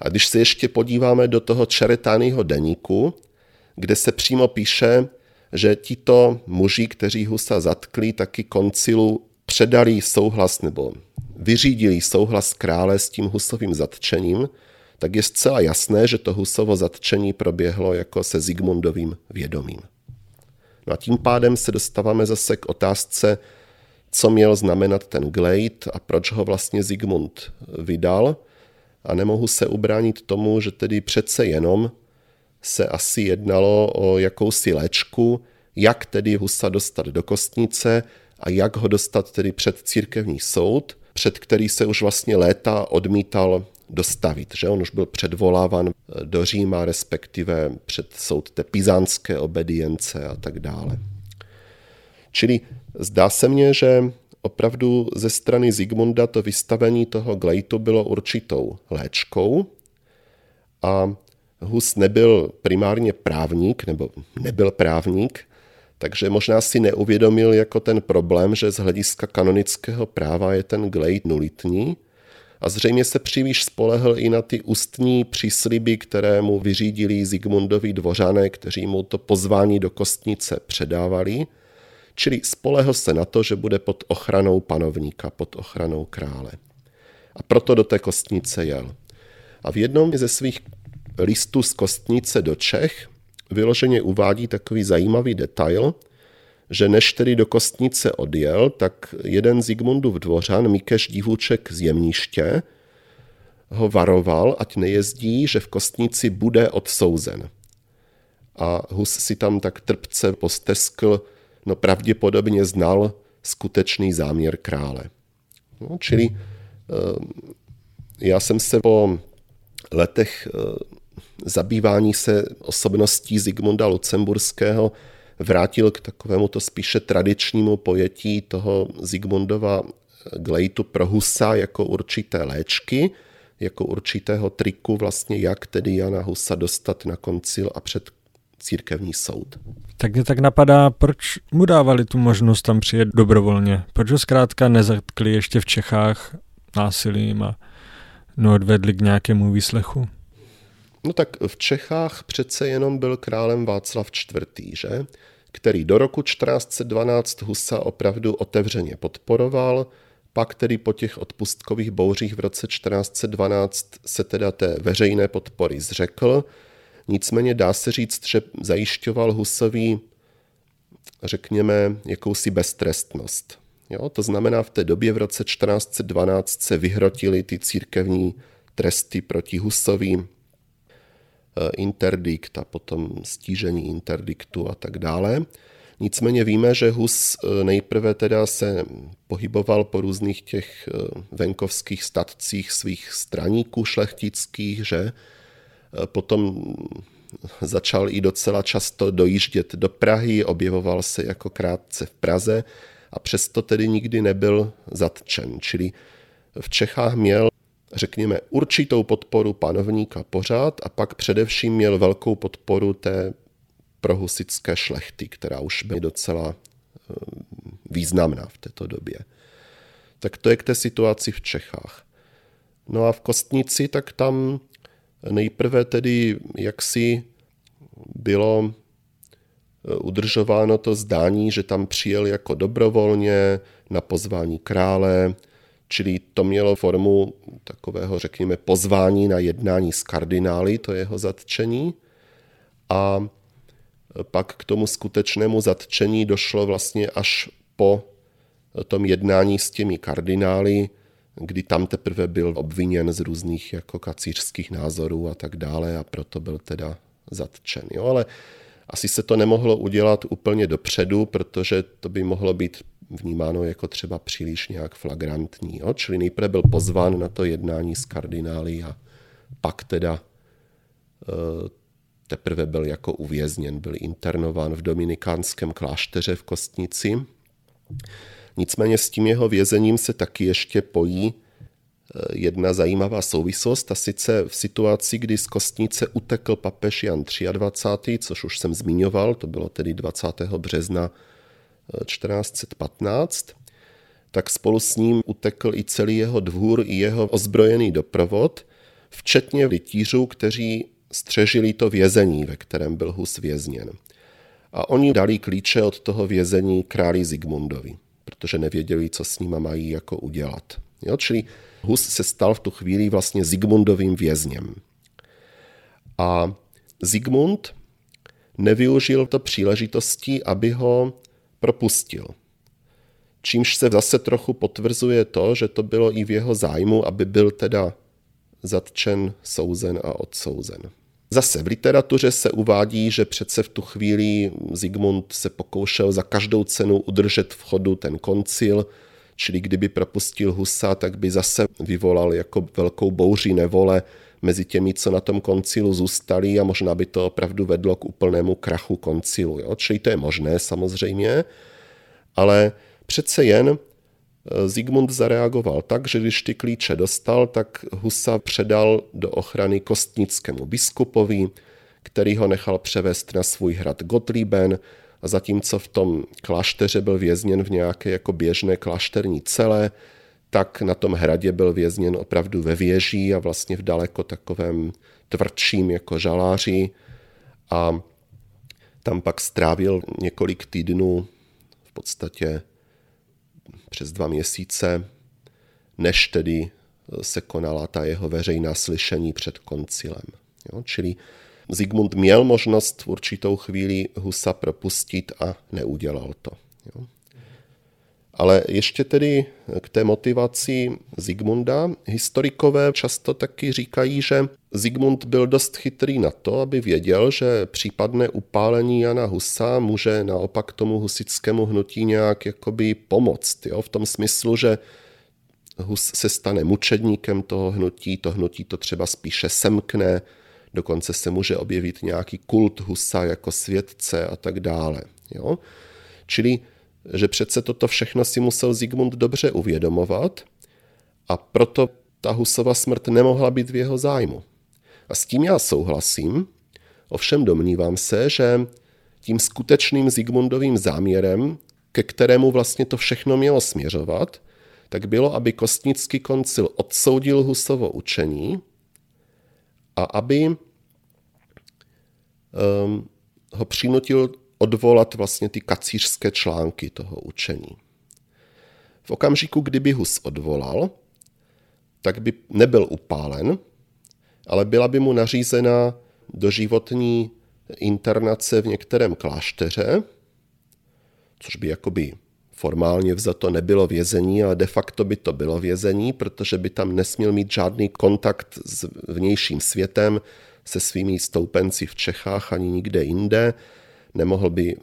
a když se ještě podíváme do toho Čeretányho deníku, kde se přímo píše, že tito muži, kteří Husa zatkli, taky koncilu předali souhlas nebo vyřídili souhlas krále s tím Husovým zatčením, tak je zcela jasné, že to Husovo zatčení proběhlo jako se Zigmundovým vědomím. No a tím pádem se dostáváme zase k otázce, co měl znamenat ten Glade a proč ho vlastně Zigmund vydal. A nemohu se ubránit tomu, že tedy přece jenom se asi jednalo o jakousi léčku, jak tedy Husa dostat do kostnice a jak ho dostat tedy před církevní soud, před který se už vlastně léta odmítal dostavit. Že? On už byl předvoláván do Říma, respektive před soud té pizánské obedience a tak dále. Čili zdá se mně, že opravdu ze strany Zigmunda to vystavení toho Glejtu bylo určitou léčkou a Hus nebyl primárně právník, nebo nebyl právník, takže možná si neuvědomil jako ten problém, že z hlediska kanonického práva je ten Glejt nulitní, a zřejmě se příliš spolehl i na ty ústní přísliby, které mu vyřídili Zigmundovi dvořané, kteří mu to pozvání do kostnice předávali, čili spolehl se na to, že bude pod ochranou panovníka, pod ochranou krále. A proto do té kostnice jel. A v jednom ze svých listů z kostnice do Čech vyloženě uvádí takový zajímavý detail, že než tedy do kostnice odjel, tak jeden Zigmundův dvořan, Mikeš Divuček z Jemniště, ho varoval, ať nejezdí, že v kostnici bude odsouzen. A Hus si tam tak trpce posteskl, no pravděpodobně znal skutečný záměr krále. No, čili eh, já jsem se po letech eh, zabývání se osobností Zigmunda Lucemburského vrátil k takovému to spíše tradičnímu pojetí toho Zigmundova Glejtu pro Husa jako určité léčky, jako určitého triku vlastně, jak tedy Jana Husa dostat na koncil a před církevní soud. Tak mě tak napadá, proč mu dávali tu možnost tam přijet dobrovolně? Proč ho zkrátka nezatkli ještě v Čechách násilím a neodvedli k nějakému výslechu? No tak v Čechách přece jenom byl králem Václav IV., že? který do roku 1412 Husa opravdu otevřeně podporoval, pak tedy po těch odpustkových bouřích v roce 1412 se teda té veřejné podpory zřekl, nicméně dá se říct, že zajišťoval Husovi, řekněme, jakousi beztrestnost. Jo, to znamená, v té době v roce 1412 se vyhrotily ty církevní tresty proti Husovi, Eh, interdikt a potom stížení interdiktu a tak dále. Nicméně víme, že Hus eh, nejprve teda se pohyboval po různých těch eh, venkovských statcích svých straníků šlechtických, že potom začal i docela často dojíždět do Prahy, objevoval se jako krátce v Praze a přesto tedy nikdy nebyl zatčen. Čili v Čechách měl řekněme, určitou podporu panovníka pořád a pak především měl velkou podporu té prohusické šlechty, která už byla docela eh, významná v této době. Tak to je k té situaci v Čechách. No a v Kostnici, tak tam nejprve tedy jaksi bylo eh, udržováno to zdání, že tam přijel jako dobrovolně na pozvání krále, čili to mělo formu takového, řekněme, pozvání na jednání s kardinály, to jeho zatčení. A pak k tomu skutečnému zatčení došlo vlastně až po tom jednání s těmi kardinály, kdy tam teprve byl obviněn z různých jako kacířských názorů a tak dále a proto byl teda zatčen. Jo, ale asi se to nemohlo udělat úplně dopředu, protože to by mohlo být vnímáno jako třeba příliš nějak flagrantní. Jo? Čili nejprve byl pozván na to jednání s kardinály a pak teda eh, teprve byl jako uvězněn, byl internován v dominikánském klášteře v Kostnici. Nicméně s tím jeho vězením se taky ještě pojí eh, jedna zajímavá souvislost, a sice v situaci, kdy z Kostnice utekl papež Jan 23., což už jsem zmiňoval, to bylo tedy 20. března 1415, eh, tak spolu s ním utekl i celý jeho dvůr, i jeho ozbrojený doprovod, včetně rytířů, kteří střežili to vězení, ve kterém byl Hus vězněn. A oni dali klíče od toho vězení králi Zigmundovi protože nevěděli, co s nima mají jako udělat. Jo, čili Hus se stal v tu chvíli vlastně Zigmundovým vězněm. A Zigmund nevyužil to příležitosti, aby ho propustil. Čímž se zase trochu potvrzuje to, že to bylo i v jeho zájmu, aby byl teda zatčen, souzen a odsouzen. Zase v literatuře se uvádí, že přece v tu chvíli Zigmund se pokoušel za každou cenu udržet v chodu ten koncil, čili kdyby propustil Husa, tak by zase vyvolal jako velkou bouří nevole mezi těmi, co na tom koncilu zůstali a možná by to opravdu vedlo k úplnému krachu koncilu. Jo? Čili to je možné samozřejmě, ale přece jen Zigmund zareagoval tak, že když ty klíče dostal, tak Husa předal do ochrany kostnickému biskupovi, který ho nechal převést na svůj hrad Gottlieben a zatímco v tom klášteře byl vězněn v nějaké jako běžné klášterní celé, tak na tom hradě byl vězněn opravdu ve věží a vlastně v daleko takovém tvrdším jako žaláři. A tam pak strávil několik týdnů v podstatě přes dva měsíce, než tedy se konala ta jeho veřejná slyšení před koncilem. Jo? Čili Zigmund měl možnost v určitou chvíli Husa propustit a neudělal to. Jo? Ale ještě tedy k té motivaci Zigmunda. Historikové často taky říkají, že Zigmund byl dost chytrý na to, aby věděl, že případné upálení Jana Husa může naopak tomu husickému hnutí nějak jakoby pomoct. Jo? V tom smyslu, že Hus se stane mučedníkem toho hnutí, to hnutí to třeba spíše semkne, dokonce se může objevit nějaký kult Husa jako světce a tak dále. Jo? Čili že přece toto všechno si musel Zigmund dobře uvědomovat a proto ta Husova smrt nemohla být v jeho zájmu. A s tím já souhlasím, ovšem domnívám se, že tím skutečným Zigmundovým záměrem, ke kterému vlastně to všechno mělo směřovat, tak bylo, aby Kostnický koncil odsoudil Husovo učení a aby um, ho přinutil odvolat vlastně ty kacířské články toho učení. V okamžiku, kdyby Hus odvolal, tak by nebyl upálen, ale byla by mu nařízena doživotní internace v některém klášteře, což by jakoby formálně vzato nebylo vězení, ale de facto by to bylo vězení, protože by tam nesměl mít žádný kontakt s vnějším světem, se svými stoupenci v Čechách ani nikde jinde nemohl by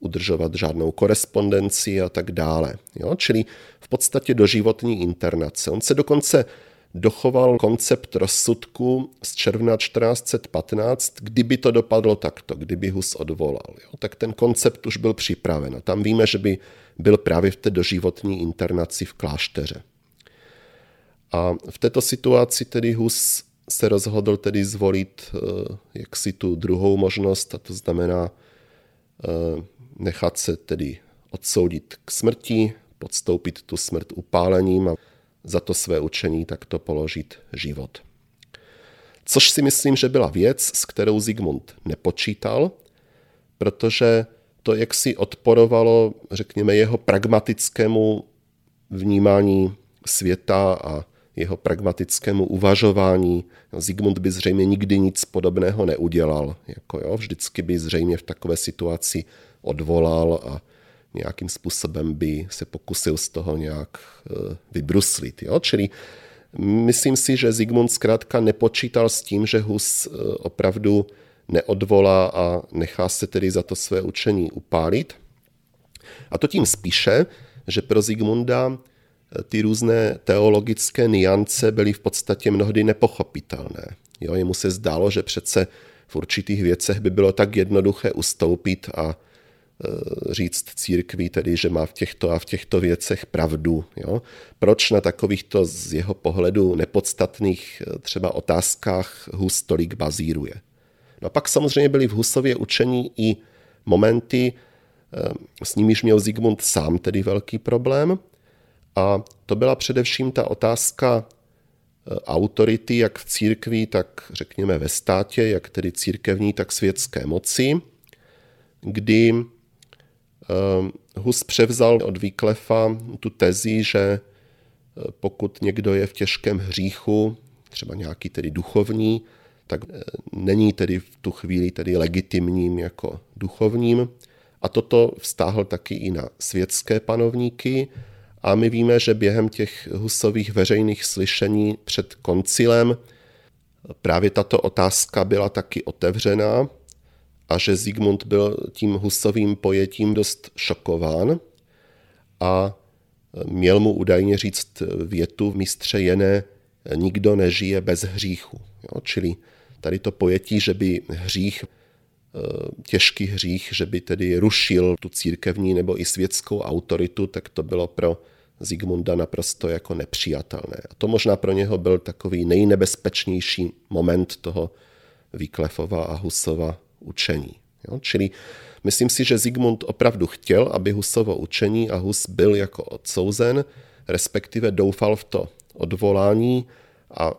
udržovat žádnou korespondenci a tak dále. Jo? Čili v podstatě doživotní internace. On se dokonce dochoval koncept rozsudku z června 1415, kdyby to dopadlo takto, kdyby Hus odvolal. Jo? Tak ten koncept už byl připraven. A tam víme, že by byl právě v té doživotní internaci v klášteře. A v této situaci tedy Hus se rozhodl tedy zvolit eh, jaksi tu druhou možnost, a to znamená nechat se tedy odsoudit k smrti, podstoupit tu smrt upálením a za to své učení takto položit život. Což si myslím, že byla věc, s kterou Zigmund nepočítal, protože to jaksi odporovalo, řekněme, jeho pragmatickému vnímání světa a jeho pragmatickému uvažování. Zigmund by zřejmě nikdy nic podobného neudělal. Jako jo, vždycky by zřejmě v takové situaci odvolal a nějakým způsobem by se pokusil z toho nějak eh, vybruslit. Jo? Čili myslím si, že Zigmund zkrátka nepočítal s tím, že Hus eh, opravdu neodvolá a nechá se tedy za to své učení upálit. A to tím spíše, že pro Zigmunda ty různé teologické niance byly v podstatě mnohdy nepochopitelné. Jo, jemu se zdálo, že přece v určitých věcech by bylo tak jednoduché ustoupit a Eh, říct církví, tedy, že má v těchto a v těchto věcech pravdu. Jo? Proč na takovýchto z jeho pohledu nepodstatných eh, třeba otázkách Hus tolik bazíruje? No a pak samozřejmě byly v Husově učení i momenty, eh, s nimiž měl Zigmund sám tedy velký problém. A to byla především ta otázka autority, jak v církvi, tak řekněme ve státě, jak tedy církevní, tak světské moci, kdy Ehm, Hus převzal od Výklefa tu tezi, že eh, pokud někdo je v těžkém hříchu, třeba nějaký tedy duchovní, tak není tedy v tu chvíli tedy legitimním jako duchovním. A toto vztáhl taky i na světské panovníky. A my víme, že během těch husových veřejných slyšení před koncilem právě tato otázka byla taky otevřená a že Zigmund byl tím husovým pojetím dost šokován a měl mu údajně říct větu v mistře Jené, nikdo nežije bez hříchu. Jo? Čili tady to pojetí, že by hřích, eh, těžký hřích, že by tedy rušil tu církevní nebo i světskou autoritu, tak to bylo pro Zigmunda naprosto jako nepřijatelné. A to možná pro něho byl takový nejnebezpečnější moment toho Výklefova a Husova učení. Jo? Čili myslím si, že Zigmund opravdu chtěl, aby Husovo učení a Hus byl jako odsouzen, respektive doufal v to odvolání a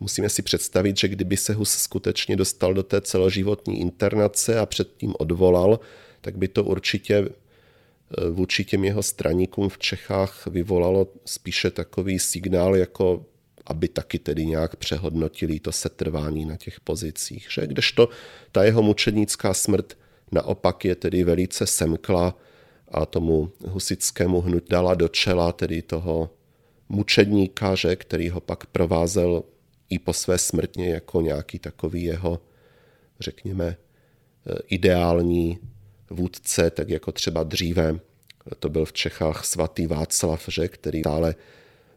musíme si představit, že kdyby se Hus skutečně dostal do té celoživotní internace a předtím odvolal, tak by to určitě vůči těm jeho straníkům v Čechách vyvolalo spíše takový signál jako aby taky tedy nějak přehodnotili to setrvání na těch pozicích. Že? Kdežto ta jeho mučednická smrt naopak je tedy velice semkla a tomu husickému hnut dala do čela tedy toho mučedníka, že, který ho pak provázel i po své smrtně jako nějaký takový jeho, řekněme, ideální vůdce, tak jako třeba dříve to byl v Čechách svatý Václav, že, který stále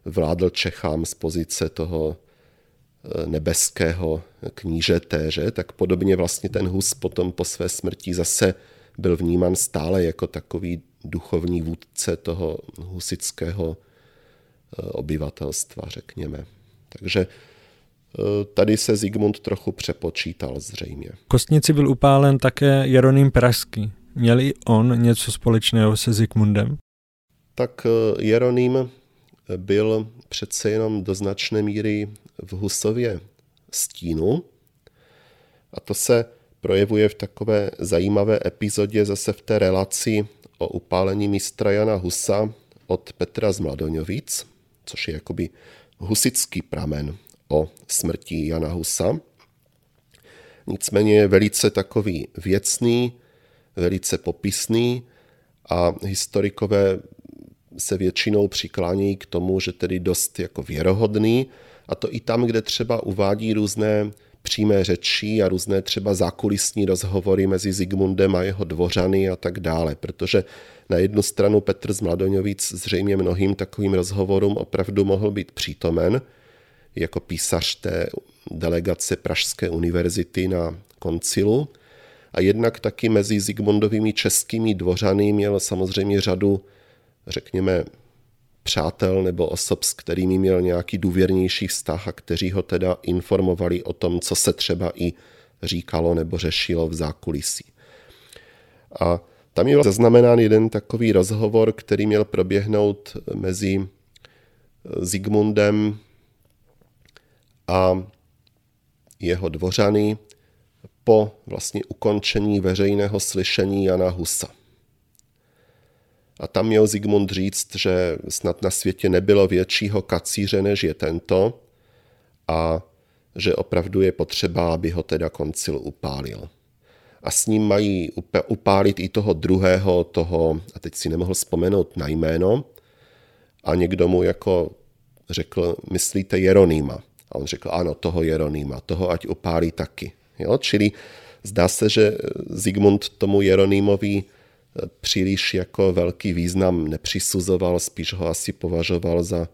vládl Čechám z pozice toho eh, nebeského knížete, že? tak podobně vlastně ten Hus potom po své smrti zase byl vnímán stále jako takový duchovní vůdce toho husického eh, obyvatelstva, řekněme. Takže eh, tady se Zigmund trochu přepočítal zřejmě. Kostnici byl upálen také Jeroným Pražský. Měl i on něco společného se Zigmundem? Tak Jeroným byl přece jenom do značné míry v Husově stínu. A to se projevuje v takové zajímavé epizodě zase v té relaci o upálení mistra Jana Husa od Petra z Mladoňovic, což je jakoby husický pramen o smrti Jana Husa. Nicméně je velice takový věcný, velice popisný a historikové se většinou přiklánějí k tomu, že tedy dost jako věrohodný, a to i tam, kde třeba uvádí různé přímé řeči a různé třeba zákulisní rozhovory mezi Zigmundem a jeho dvořany a tak dále, protože na jednu stranu Petr z Mladoňovic zřejmě mnohým takovým rozhovorům opravdu mohl být přítomen, jako písař té delegace Pražské univerzity na koncilu, a jednak taky mezi Zigmundovými českými dvořany měl samozřejmě řadu řekněme, přátel nebo osob, s kterými měl nějaký důvěrnější vztah a kteří ho teda informovali o tom, co se třeba i říkalo nebo řešilo v zákulisí. A tam je zaznamenán jeden takový rozhovor, který měl proběhnout mezi Zigmundem a jeho dvořany po vlastně ukončení veřejného slyšení Jana Husa. A tam měl Zigmund říct, že snad na světě nebylo většího kacíře, než je tento a že opravdu je potřeba, aby ho teda koncil upálil. A s ním mají upálit i toho druhého, toho, a teď si nemohl vzpomenout na jméno, a někdo mu jako řekl, myslíte Jeronýma? A on řekl, ano, toho Jeronýma, toho ať upálí taky. Jo? Čili zdá se, že Zigmund tomu Jeronýmovi příliš jako velký význam nepřisuzoval, spíš ho asi považoval za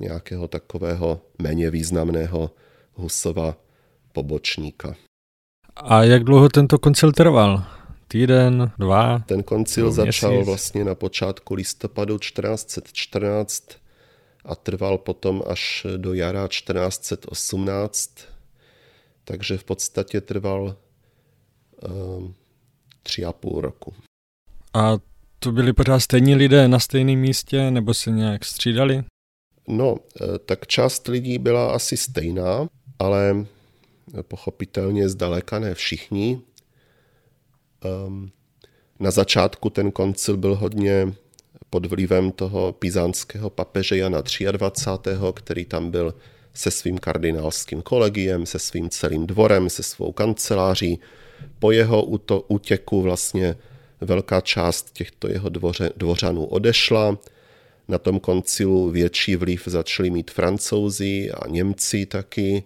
nějakého takového méně významného Husova pobočníka. A jak dlouho tento koncil trval? Týden, dva? Ten koncil začal vlastně na počátku listopadu 1414 a trval potom až do jara 1418, takže v podstatě trval um, tři a půl roku. A to byli pořád stejní lidé na stejném místě, nebo se nějak střídali? No, eh, tak část lidí byla asi stejná, ale pochopitelně zdaleka ne všichni. Um, na začátku ten koncil byl hodně pod vlivem toho pizánského papeže Jana 23., který tam byl se svým kardinálským kolegiem, se svým celým dvorem, se svou kanceláří. Po jeho útěku vlastně velká část těchto jeho dvoře, dvořanů odešla. Na tom koncilu větší vliv začali mít francouzi a Němci taky.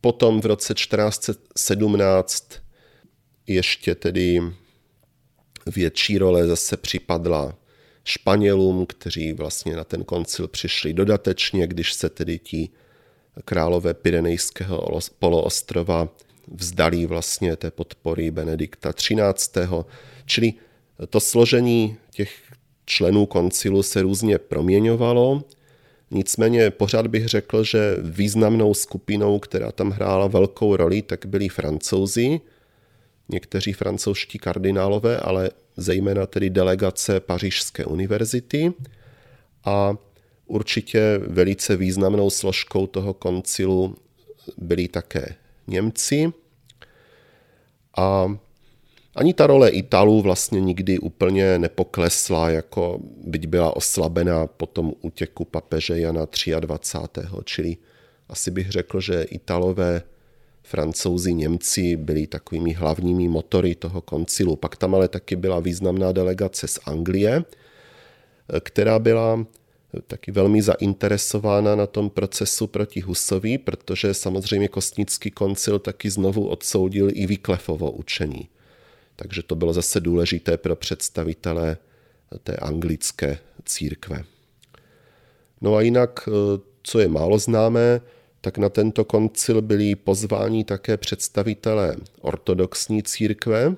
Potom v roce 1417 ještě tedy větší role zase připadla Španělům, kteří vlastně na ten koncil přišli dodatečně, když se tedy ti králové Pyrenejského poloostrova vzdali vlastně té podpory Benedikta XIII. Čili to složení těch členů koncilu se různě proměňovalo, nicméně pořád bych řekl, že významnou skupinou, která tam hrála velkou roli, tak byli francouzi, někteří francouzští kardinálové, ale zejména tedy delegace Pařížské univerzity a určitě velice významnou složkou toho koncilu byli také Němci. A ani ta role Italů vlastně nikdy úplně nepoklesla, jako byť byla oslabená po tom útěku papeže Jana 23. Čili asi bych řekl, že Italové, Francouzi, Němci byli takovými hlavními motory toho koncilu. Pak tam ale taky byla významná delegace z Anglie, která byla taky velmi zainteresována na tom procesu proti Husovi, protože samozřejmě Kostnický koncil taky znovu odsoudil i Vyklefovo učení. Takže to bylo zase důležité pro představitele té anglické církve. No a jinak, eh, co je málo známé, tak na tento koncil byli pozváni také představitelé ortodoxní církve,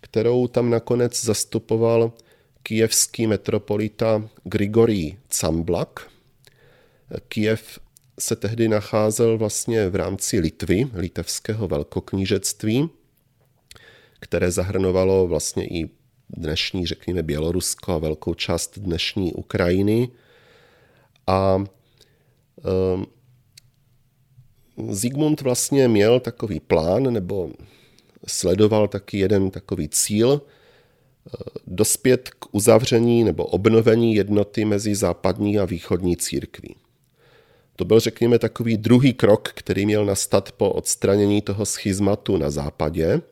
kterou tam nakonec zastupoval kijevský metropolita Grigorij Camblak. Kijev se tehdy nacházel vlastně v rámci Litvy, litevského velkoknížectví, které zahrnovalo vlastně i dnešní, řekněme, Bělorusko a velkou část dnešní Ukrajiny. A um, Zigmund vlastně měl takový plán, nebo sledoval taky jeden takový cíl, dospět k uzavření nebo obnovení jednoty mezi západní a východní církví. To byl, řekněme, takový druhý krok, který měl nastat po odstranění toho schizmatu na západě –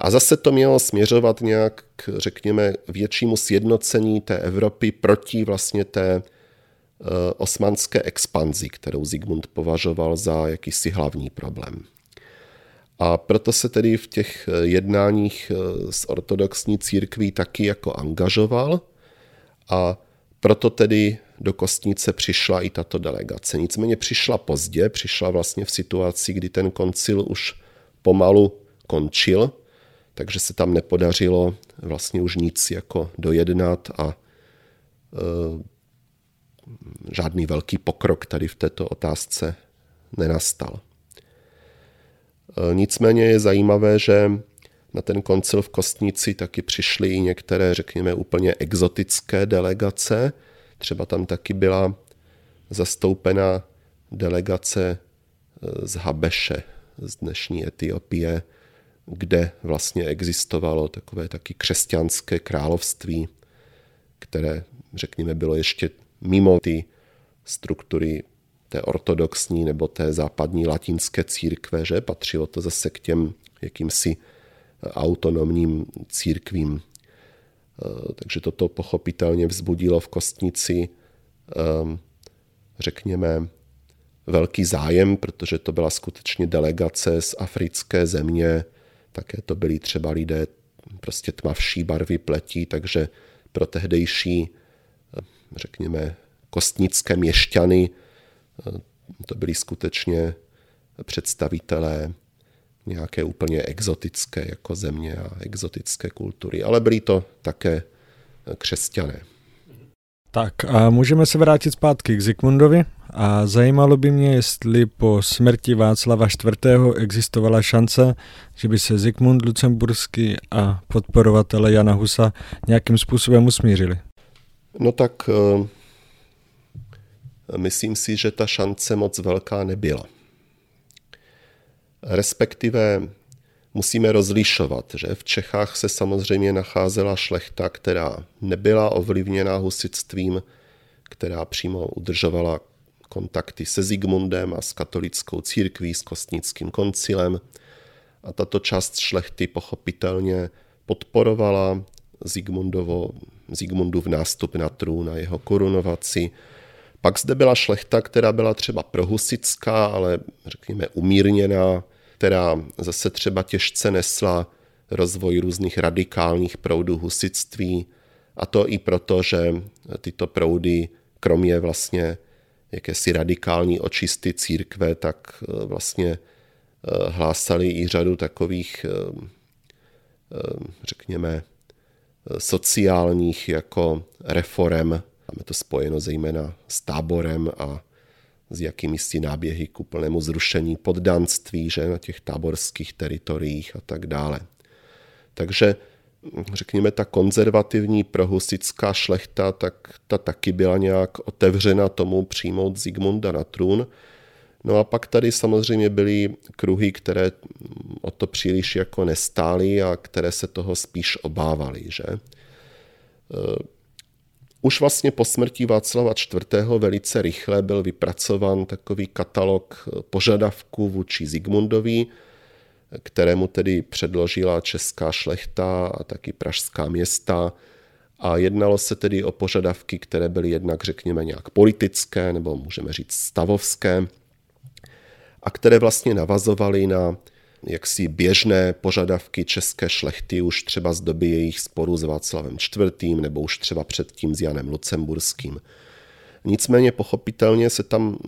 a zase to mělo směřovat nějak k, řekněme, většímu sjednocení té Evropy proti vlastně té eh, osmanské expanzi, kterou Zigmund považoval za jakýsi hlavní problém. A proto se tedy v těch eh, jednáních eh, s ortodoxní církví taky jako angažoval a proto tedy do Kostnice přišla i tato delegace. Nicméně přišla pozdě, přišla vlastně v situaci, kdy ten koncil už pomalu končil takže se tam nepodařilo vlastně už nic jako dojednat a e, žádný velký pokrok tady v této otázce nenastal. E, nicméně je zajímavé, že na ten koncil v Kostnici taky přišly i některé, řekněme, úplně exotické delegace. Třeba tam taky byla zastoupena delegace e, z Habeše, z dnešní Etiopie, kde vlastně existovalo takové taky křesťanské království, které, řekněme, bylo ještě mimo ty struktury té ortodoxní nebo té západní latinské církve, že patřilo to zase k těm jakýmsi autonomním církvím. Eh, takže toto pochopitelně vzbudilo v Kostnici, ehm, řekněme, velký zájem, protože to byla skutečně delegace z africké země, také to byli třeba lidé prostě tmavší barvy pletí, takže pro tehdejší, eh, řekněme, kostnické měšťany eh, to byli skutečně představitelé nějaké úplně exotické jako země a exotické kultury, ale byli to také křesťané. Tak a můžeme se vrátit zpátky k Zikmundovi a zajímalo by mě, jestli po smrti Václava IV. existovala šance, že by se Zikmund Lucemburský a podporovatele Jana Husa nějakým způsobem usmířili. No tak eh, myslím si, že ta šance moc velká nebyla. Respektive musíme rozlišovat, že v Čechách se samozřejmě nacházela šlechta, která nebyla ovlivněná husitstvím, která přímo udržovala kontakty se Zigmundem a s katolickou církví, s kostnickým koncilem. A tato část šlechty pochopitelně podporovala Zigmundovo, Zigmundův nástup na trůn a jeho korunovaci. Pak zde byla šlechta, která byla třeba prohusická, ale řekněme umírněná, která zase třeba těžce nesla rozvoj různých radikálních proudů husitství, a to i proto, že tyto proudy, kromě vlastně jakési radikální očisty církve, tak eh, vlastně eh, hlásali i řadu takových, eh, řekněme, sociálních jako reform. Máme to spojeno zejména s táborem a s jakými si náběhy k úplnému zrušení poddanství že, na těch táborských teritoriích a tak dále. Takže řekněme, ta konzervativní prohusická šlechta, tak ta taky byla nějak otevřena tomu přijmout Zigmunda na trůn. No a pak tady samozřejmě byly kruhy, které o to příliš jako nestály a které se toho spíš obávaly. Že? Už vlastně po smrti Václava IV. velice rychle byl vypracován takový katalog požadavků vůči Zigmundovi, kterému tedy předložila česká šlechta a taky pražská města. A jednalo se tedy o požadavky, které byly jednak, řekněme, nějak politické, nebo můžeme říct stavovské, a které vlastně navazovaly na jaksi běžné požadavky české šlechty už třeba z doby jejich sporu s Václavem IV. nebo už třeba předtím s Janem Lucemburským. Nicméně pochopitelně se tam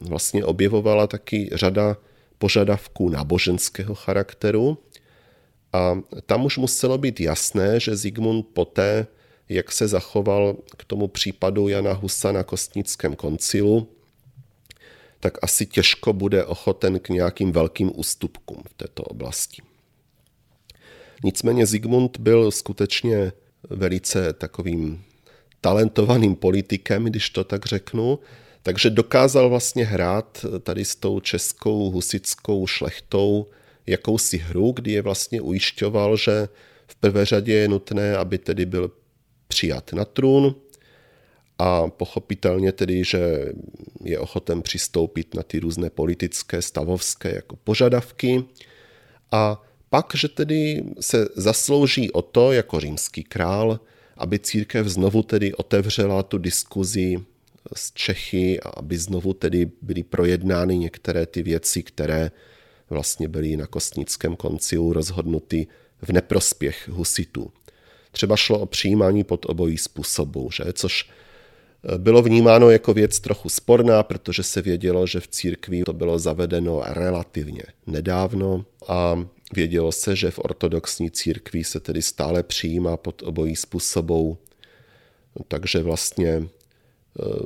vlastně objevovala taky řada požadavků náboženského charakteru a tam už muselo být jasné, že Zigmund poté, jak se zachoval k tomu případu Jana Husa na Kostnickém koncilu, tak asi těžko bude ochoten k nějakým velkým ústupkům v této oblasti. Nicméně Zigmund byl skutečně velice takovým talentovaným politikem, když to tak řeknu, takže dokázal vlastně hrát tady s tou českou husickou šlechtou jakousi hru, kdy je vlastně ujišťoval, že v prvé řadě je nutné, aby tedy byl přijat na trůn, a pochopitelně tedy, že je ochoten přistoupit na ty různé politické, stavovské jako požadavky a pak, že tedy se zaslouží o to jako římský král, aby církev znovu tedy otevřela tu diskuzi s Čechy a aby znovu tedy byly projednány některé ty věci, které vlastně byly na Kostnickém koncilu rozhodnuty v neprospěch husitů. Třeba šlo o přijímání pod obojí způsobů, že? což bylo vnímáno jako věc trochu sporná, protože se vědělo, že v církvi to bylo zavedeno relativně nedávno a vědělo se, že v ortodoxní církvi se tedy stále přijímá pod obojí způsobou. Takže vlastně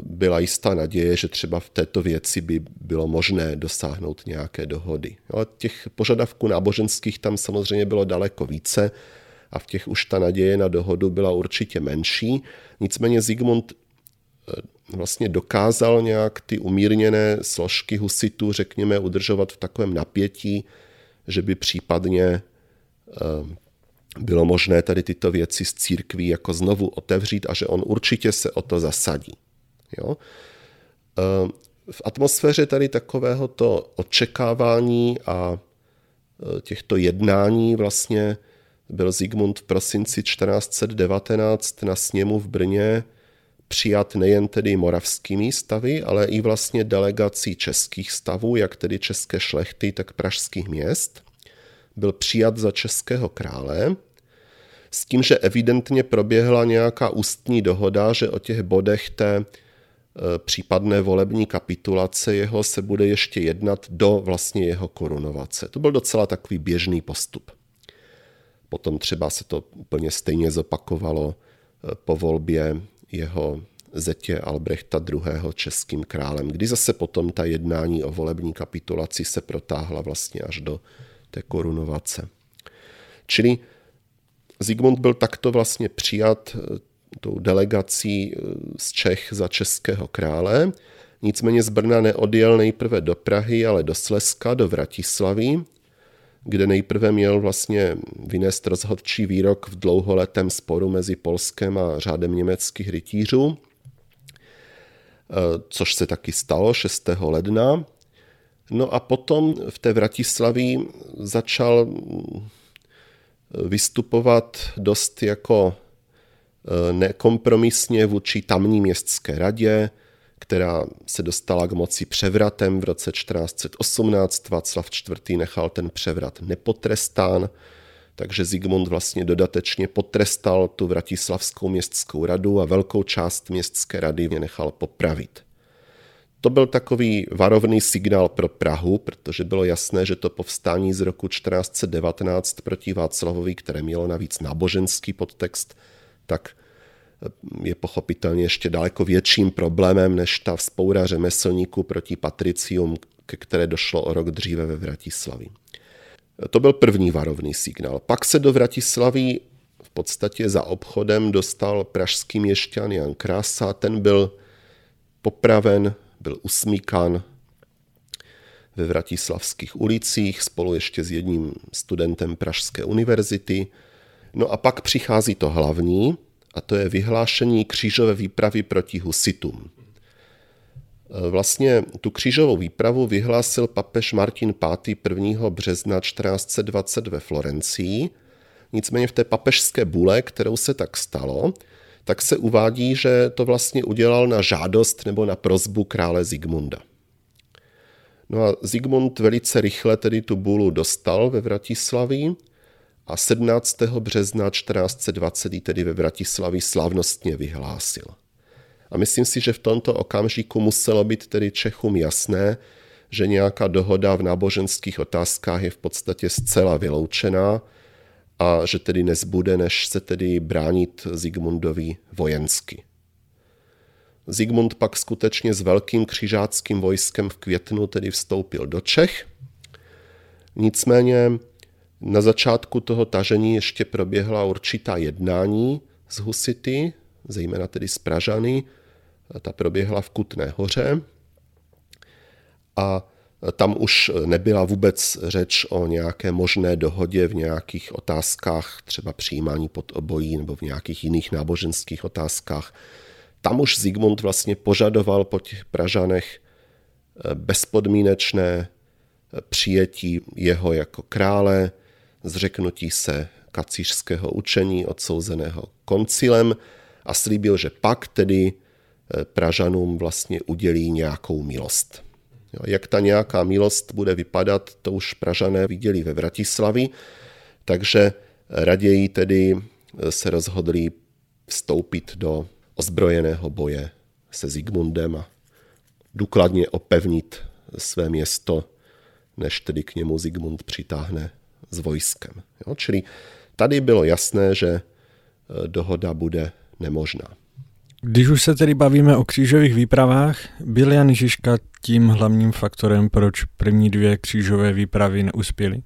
byla jistá naděje, že třeba v této věci by bylo možné dosáhnout nějaké dohody. Ale těch požadavků náboženských tam samozřejmě bylo daleko více a v těch už ta naděje na dohodu byla určitě menší. Nicméně Zigmund vlastně dokázal nějak ty umírněné složky husitů, řekněme, udržovat v takovém napětí, že by případně eh, bylo možné tady tyto věci z církví jako znovu otevřít a že on určitě se o to zasadí. Jo? Eh, v atmosféře tady takovéhoto očekávání a těchto jednání vlastně byl Zigmund v prosinci 1419 na sněmu v Brně přijat nejen tedy moravskými stavy, ale i vlastně delegací českých stavů, jak tedy české šlechty, tak pražských měst. Byl přijat za českého krále, s tím, že evidentně proběhla nějaká ústní dohoda, že o těch bodech té e, případné volební kapitulace jeho se bude ještě jednat do vlastně jeho korunovace. To byl docela takový běžný postup. Potom třeba se to úplně stejně zopakovalo e, po volbě jeho zetě Albrechta II. českým králem, kdy zase potom ta jednání o volební kapitulaci se protáhla vlastně až do té korunovace. Čili Zigmund byl takto vlastně přijat e, tou delegací e, z Čech za českého krále, nicméně z Brna neodjel nejprve do Prahy, ale do Slezska, do Vratislavy, kde nejprve měl vlastně vynést rozhodčí výrok v dlouholetém sporu mezi Polskem a řádem německých rytířů, eh, což se taky stalo 6. ledna. No a potom v té Vratislaví začal vystupovat dost jako eh, nekompromisně vůči tamní městské radě, která se dostala k moci převratem v roce 1418. Václav IV. nechal ten převrat nepotrestán, takže Zigmund vlastně dodatečně potrestal tu Vratislavskou městskou radu a velkou část městské rady mě nechal popravit. To byl takový varovný signál pro Prahu, protože bylo jasné, že to povstání z roku 1419 proti Václavovi, které mělo navíc náboženský podtext, tak je pochopitelně ještě daleko větším problémem než ta vzpoura řemeslníků proti patricium, ke které došlo o rok dříve ve Vratislavi. To byl první varovný signál. Pak se do Vratislavy v podstatě za obchodem dostal pražský měšťan Jan Krása. Ten byl popraven, byl usmíkan ve vratislavských ulicích spolu ještě s jedním studentem Pražské univerzity. No a pak přichází to hlavní, a to je vyhlášení křížové výpravy proti husitům. E, vlastně tu křížovou výpravu vyhlásil papež Martin V. 1. března 1420 ve Florencii. Nicméně v té papežské bule, kterou se tak stalo, tak se uvádí, že to vlastně udělal na žádost nebo na prozbu krále Zigmunda. No a Zigmund velice rychle tedy tu bulu dostal ve Vratislaví a 17. března 1420 tedy ve Vratislavi slavnostně vyhlásil. A myslím si, že v tomto okamžiku muselo být tedy Čechům jasné, že nějaká dohoda v náboženských otázkách je v podstatě zcela vyloučená a že tedy nezbude, než se tedy bránit Zigmundovi vojensky. Zigmund pak skutečně s velkým křižáckým vojskem v květnu tedy vstoupil do Čech. Nicméně na začátku toho tažení ještě proběhla určitá jednání z Husity, zejména tedy z Pražany. Ta proběhla v Kutné hoře a tam už nebyla vůbec řeč o nějaké možné dohodě v nějakých otázkách, třeba přijímání pod obojí nebo v nějakých jiných náboženských otázkách. Tam už Zigmund vlastně požadoval po těch Pražanech bezpodmínečné přijetí jeho jako krále, zřeknutí se kacířského učení odsouzeného koncilem a slíbil, že pak tedy eh, Pražanům vlastně udělí nějakou milost. Jak ta nějaká milost bude vypadat, to už Pražané viděli ve Vratislavi, takže raději tedy eh, se rozhodli vstoupit do ozbrojeného boje se Zigmundem a důkladně opevnit své město, než tedy k němu Zigmund přitáhne s vojskem. Jo? Čili tady bylo jasné, že e, dohoda bude nemožná. Když už se tedy bavíme o křížových výpravách, byl Jan Žižka tím hlavním faktorem, proč první dvě křížové výpravy neuspěly?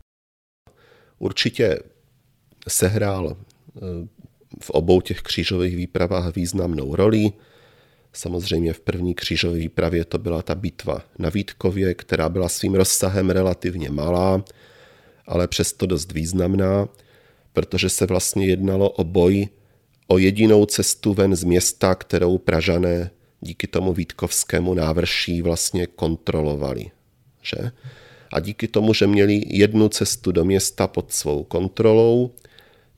Určitě sehrál eh, v obou těch křížových výpravách významnou roli. Samozřejmě v první křížové výpravě to byla ta bitva na Vítkově, která byla svým rozsahem relativně malá, ale přesto dost významná, protože se vlastně jednalo o boj o jedinou cestu ven z města, kterou Pražané díky tomu Vítkovskému návrší vlastně kontrolovali. Že? A díky tomu, že měli jednu cestu do města pod svou kontrolou,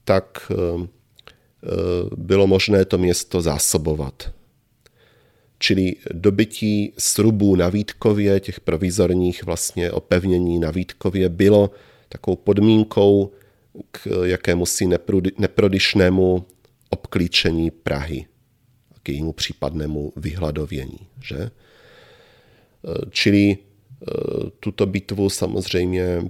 tak eh, eh, bylo možné to město zásobovat. Čili dobytí srubů na Vítkově, těch provizorních vlastně opevnění na Vítkově, bylo takovou podmínkou k jakému si neprodyšnému obklíčení Prahy, k jejímu případnému vyhladovění. Že? Čili tuto bitvu samozřejmě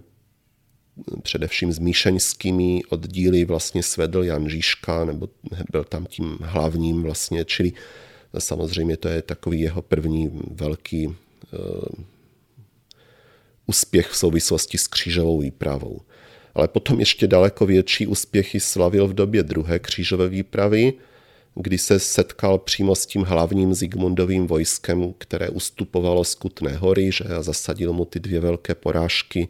především s míšeňskými oddíly vlastně svedl Jan Žižka, nebo byl tam tím hlavním vlastně, čili samozřejmě to je takový jeho první velký uh, úspěch v souvislosti s křížovou výpravou. Ale potom ještě daleko větší úspěchy slavil v době druhé křížové výpravy, kdy se setkal přímo s tím hlavním Zigmundovým vojskem, které ustupovalo z Kutné hory že a zasadil mu ty dvě velké porážky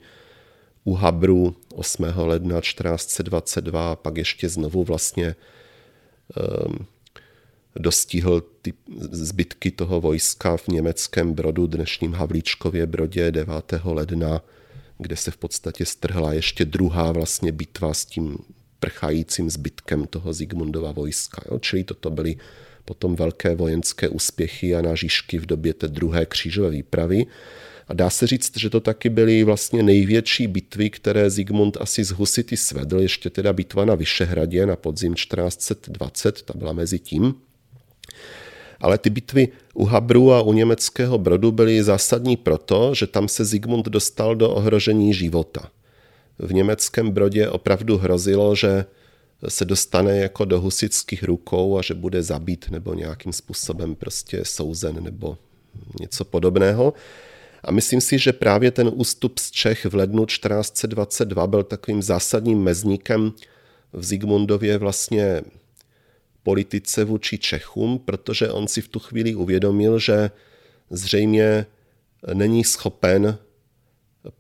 u Habru 8. ledna 1422 a pak ještě znovu vlastně um, dostihl ty zbytky toho vojska v německém Brodu, dnešním Havlíčkově Brodě 9. ledna, kde se v podstatě strhla ještě druhá vlastně bitva s tím prchajícím zbytkem toho Zigmundova vojska. Jo? Čili toto byly potom velké vojenské úspěchy a nažišky v době té druhé křížové výpravy. A dá se říct, že to taky byly vlastně největší bitvy, které Zigmund asi z Husity svedl, ještě teda bitva na Vyšehradě na podzim 1420, ta byla mezi tím. Ale ty bitvy u Habru a u německého Brodu byly zásadní proto, že tam se Zigmund dostal do ohrožení života. V německém Brodě opravdu hrozilo, že se dostane jako do husických rukou a že bude zabít nebo nějakým způsobem prostě souzen nebo něco podobného. A myslím si, že právě ten ústup z Čech v lednu 1422 byl takovým zásadním mezníkem v Zigmundově vlastně politice vůči Čechům, protože on si v tu chvíli uvědomil, že zřejmě není schopen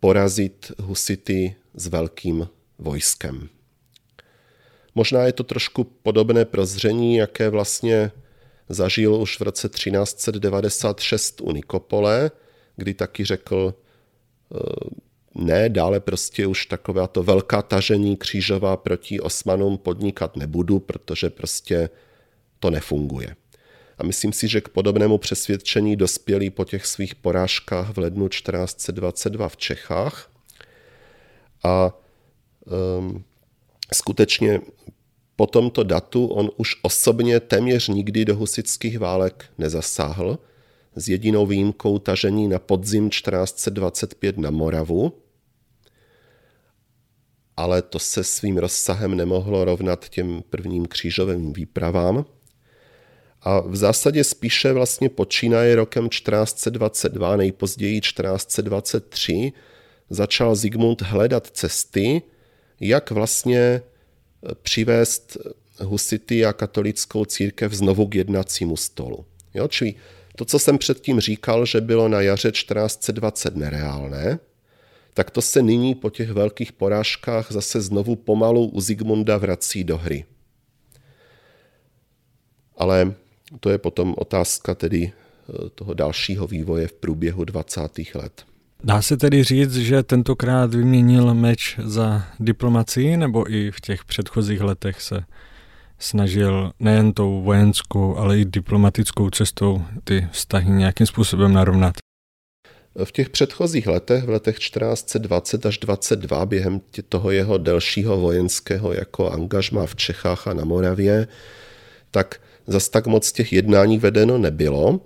porazit husity s velkým vojskem. Možná je to trošku podobné prozření, jaké vlastně zažil už v roce 1396 u Nikopole, kdy taky řekl, eh, ne, dále prostě už taková to velká tažení křížová proti Osmanům podnikat nebudu, protože prostě to nefunguje. A myslím si, že k podobnému přesvědčení dospěli po těch svých porážkách v lednu 1422 v Čechách. A um, skutečně po tomto datu on už osobně téměř nikdy do husických válek nezasáhl, s jedinou výjimkou tažení na podzim 1425 na Moravu, ale to se svým rozsahem nemohlo rovnat těm prvním křížovým výpravám. A v zásadě spíše vlastně počínaje rokem 1422, nejpozději 1423, začal Zigmund hledat cesty, jak vlastně přivést husity a katolickou církev znovu k jednacímu stolu. Jo, čili to, co jsem předtím říkal, že bylo na jaře 1420 nereálné, tak to se nyní po těch velkých porážkách zase znovu pomalu u Zigmunda vrací do hry. Ale to je potom otázka tedy eh, toho dalšího vývoje v průběhu 20. let. Dá se tedy říct, že tentokrát vyměnil meč za diplomacii, nebo i v těch předchozích letech se snažil nejen tou vojenskou, ale i diplomatickou cestou ty vztahy nějakým způsobem narovnat? V těch předchozích letech, v letech 1420 až 22, během toho jeho delšího vojenského jako angažma v Čechách a na Moravě, tak zas tak moc těch jednání vedeno nebylo.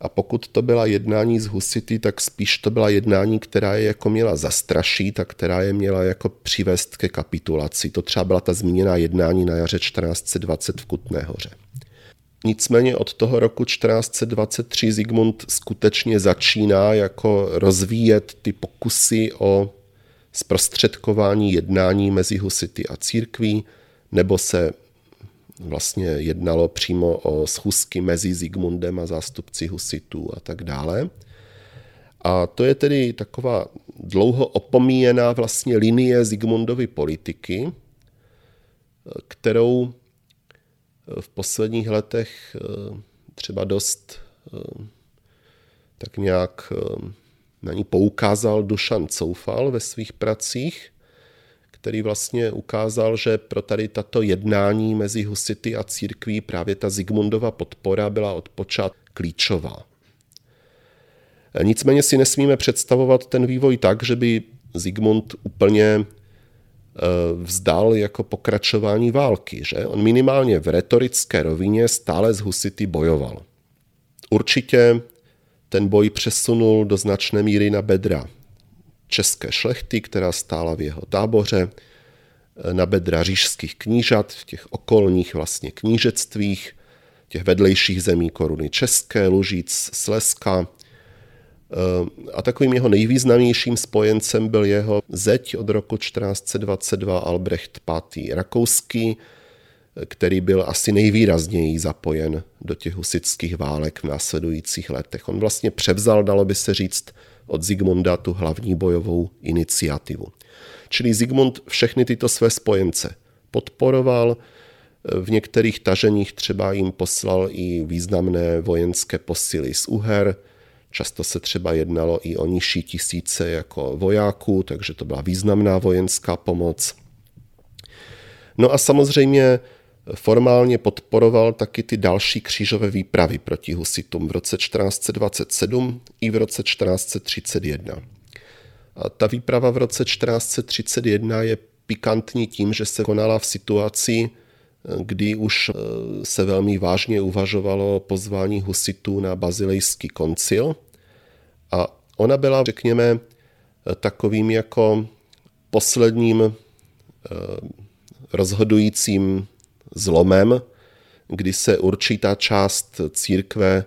A pokud to byla jednání z Husity, tak spíš to byla jednání, která je jako měla zastrašit a která je měla jako přivést ke kapitulaci. To třeba byla ta zmíněná jednání na jaře 1420 v Kutné hoře. Nicméně od toho roku 1423 Zigmund skutečně začíná jako rozvíjet ty pokusy o zprostředkování jednání mezi husity a církví, nebo se vlastně jednalo přímo o schůzky mezi Zigmundem a zástupci husitů a tak dále. A to je tedy taková dlouho opomíjená vlastně linie Zigmundovy politiky, kterou v posledních letech eh, třeba dost eh, tak nějak eh, na ní poukázal Dušan Coufal ve svých pracích, který vlastně ukázal, že pro tady tato jednání mezi husity a církví právě ta Zigmundova podpora byla od počátku klíčová. Nicméně si nesmíme představovat ten vývoj tak, že by Zigmund úplně eh, vzdal jako pokračování války. Že? On minimálně v retorické rovině stále z husity bojoval. Určitě ten boj přesunul do značné míry na bedra české šlechty, která stála v jeho táboře, na bedra říšských knížat v těch okolních vlastně knížectvích, těch vedlejších zemí koruny České, Lužic, Slezska. A takovým jeho nejvýznamnějším spojencem byl jeho zeď od roku 1422 Albrecht V. Rakouský, který byl asi nejvýrazněji zapojen do těch husických válek v následujících letech. On vlastně převzal, dalo by se říct, od Zigmunda tu hlavní bojovou iniciativu. Čili Zigmund všechny tyto své spojence podporoval, v některých taženích třeba jim poslal i významné vojenské posily z Uher, často se třeba jednalo i o nižší tisíce jako vojáků, takže to byla významná vojenská pomoc. No a samozřejmě formálně podporoval taky ty další křížové výpravy proti husitům v roce 1427 i v roce 1431. A ta výprava v roce 1431 je pikantní tím, že se konala v situaci, kdy už e, se velmi vážně uvažovalo o pozvání husitů na bazilejský koncil. A ona byla, řekněme, takovým jako posledním e, rozhodujícím zlomem, kdy se určitá část církve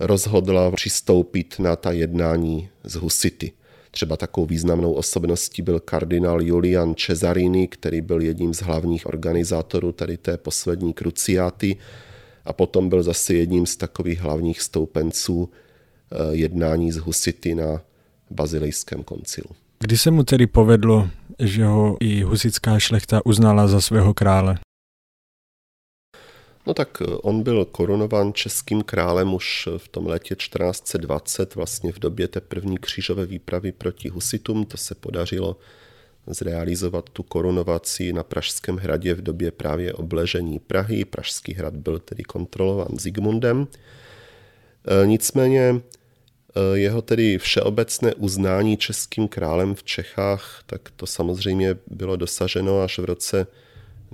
rozhodla přistoupit na ta jednání z husity. Třeba takovou významnou osobností byl kardinál Julian Cesarini, který byl jedním z hlavních organizátorů tady té poslední kruciáty a potom byl zase jedním z takových hlavních stoupenců eh, jednání z husity na bazilejském koncilu. Kdy se mu tedy povedlo, že ho i husická šlechta uznala za svého krále? No tak eh, on byl korunován českým králem už v tom létě 1420, vlastně v době té první křížové výpravy proti husitům. To se podařilo zrealizovat tu korunovaci na Pražském hradě v době právě obležení Prahy. Pražský hrad byl tedy kontrolován Zigmundem. Eh, nicméně eh, jeho tedy všeobecné uznání českým králem v Čechách, tak to samozřejmě bylo dosaženo až v roce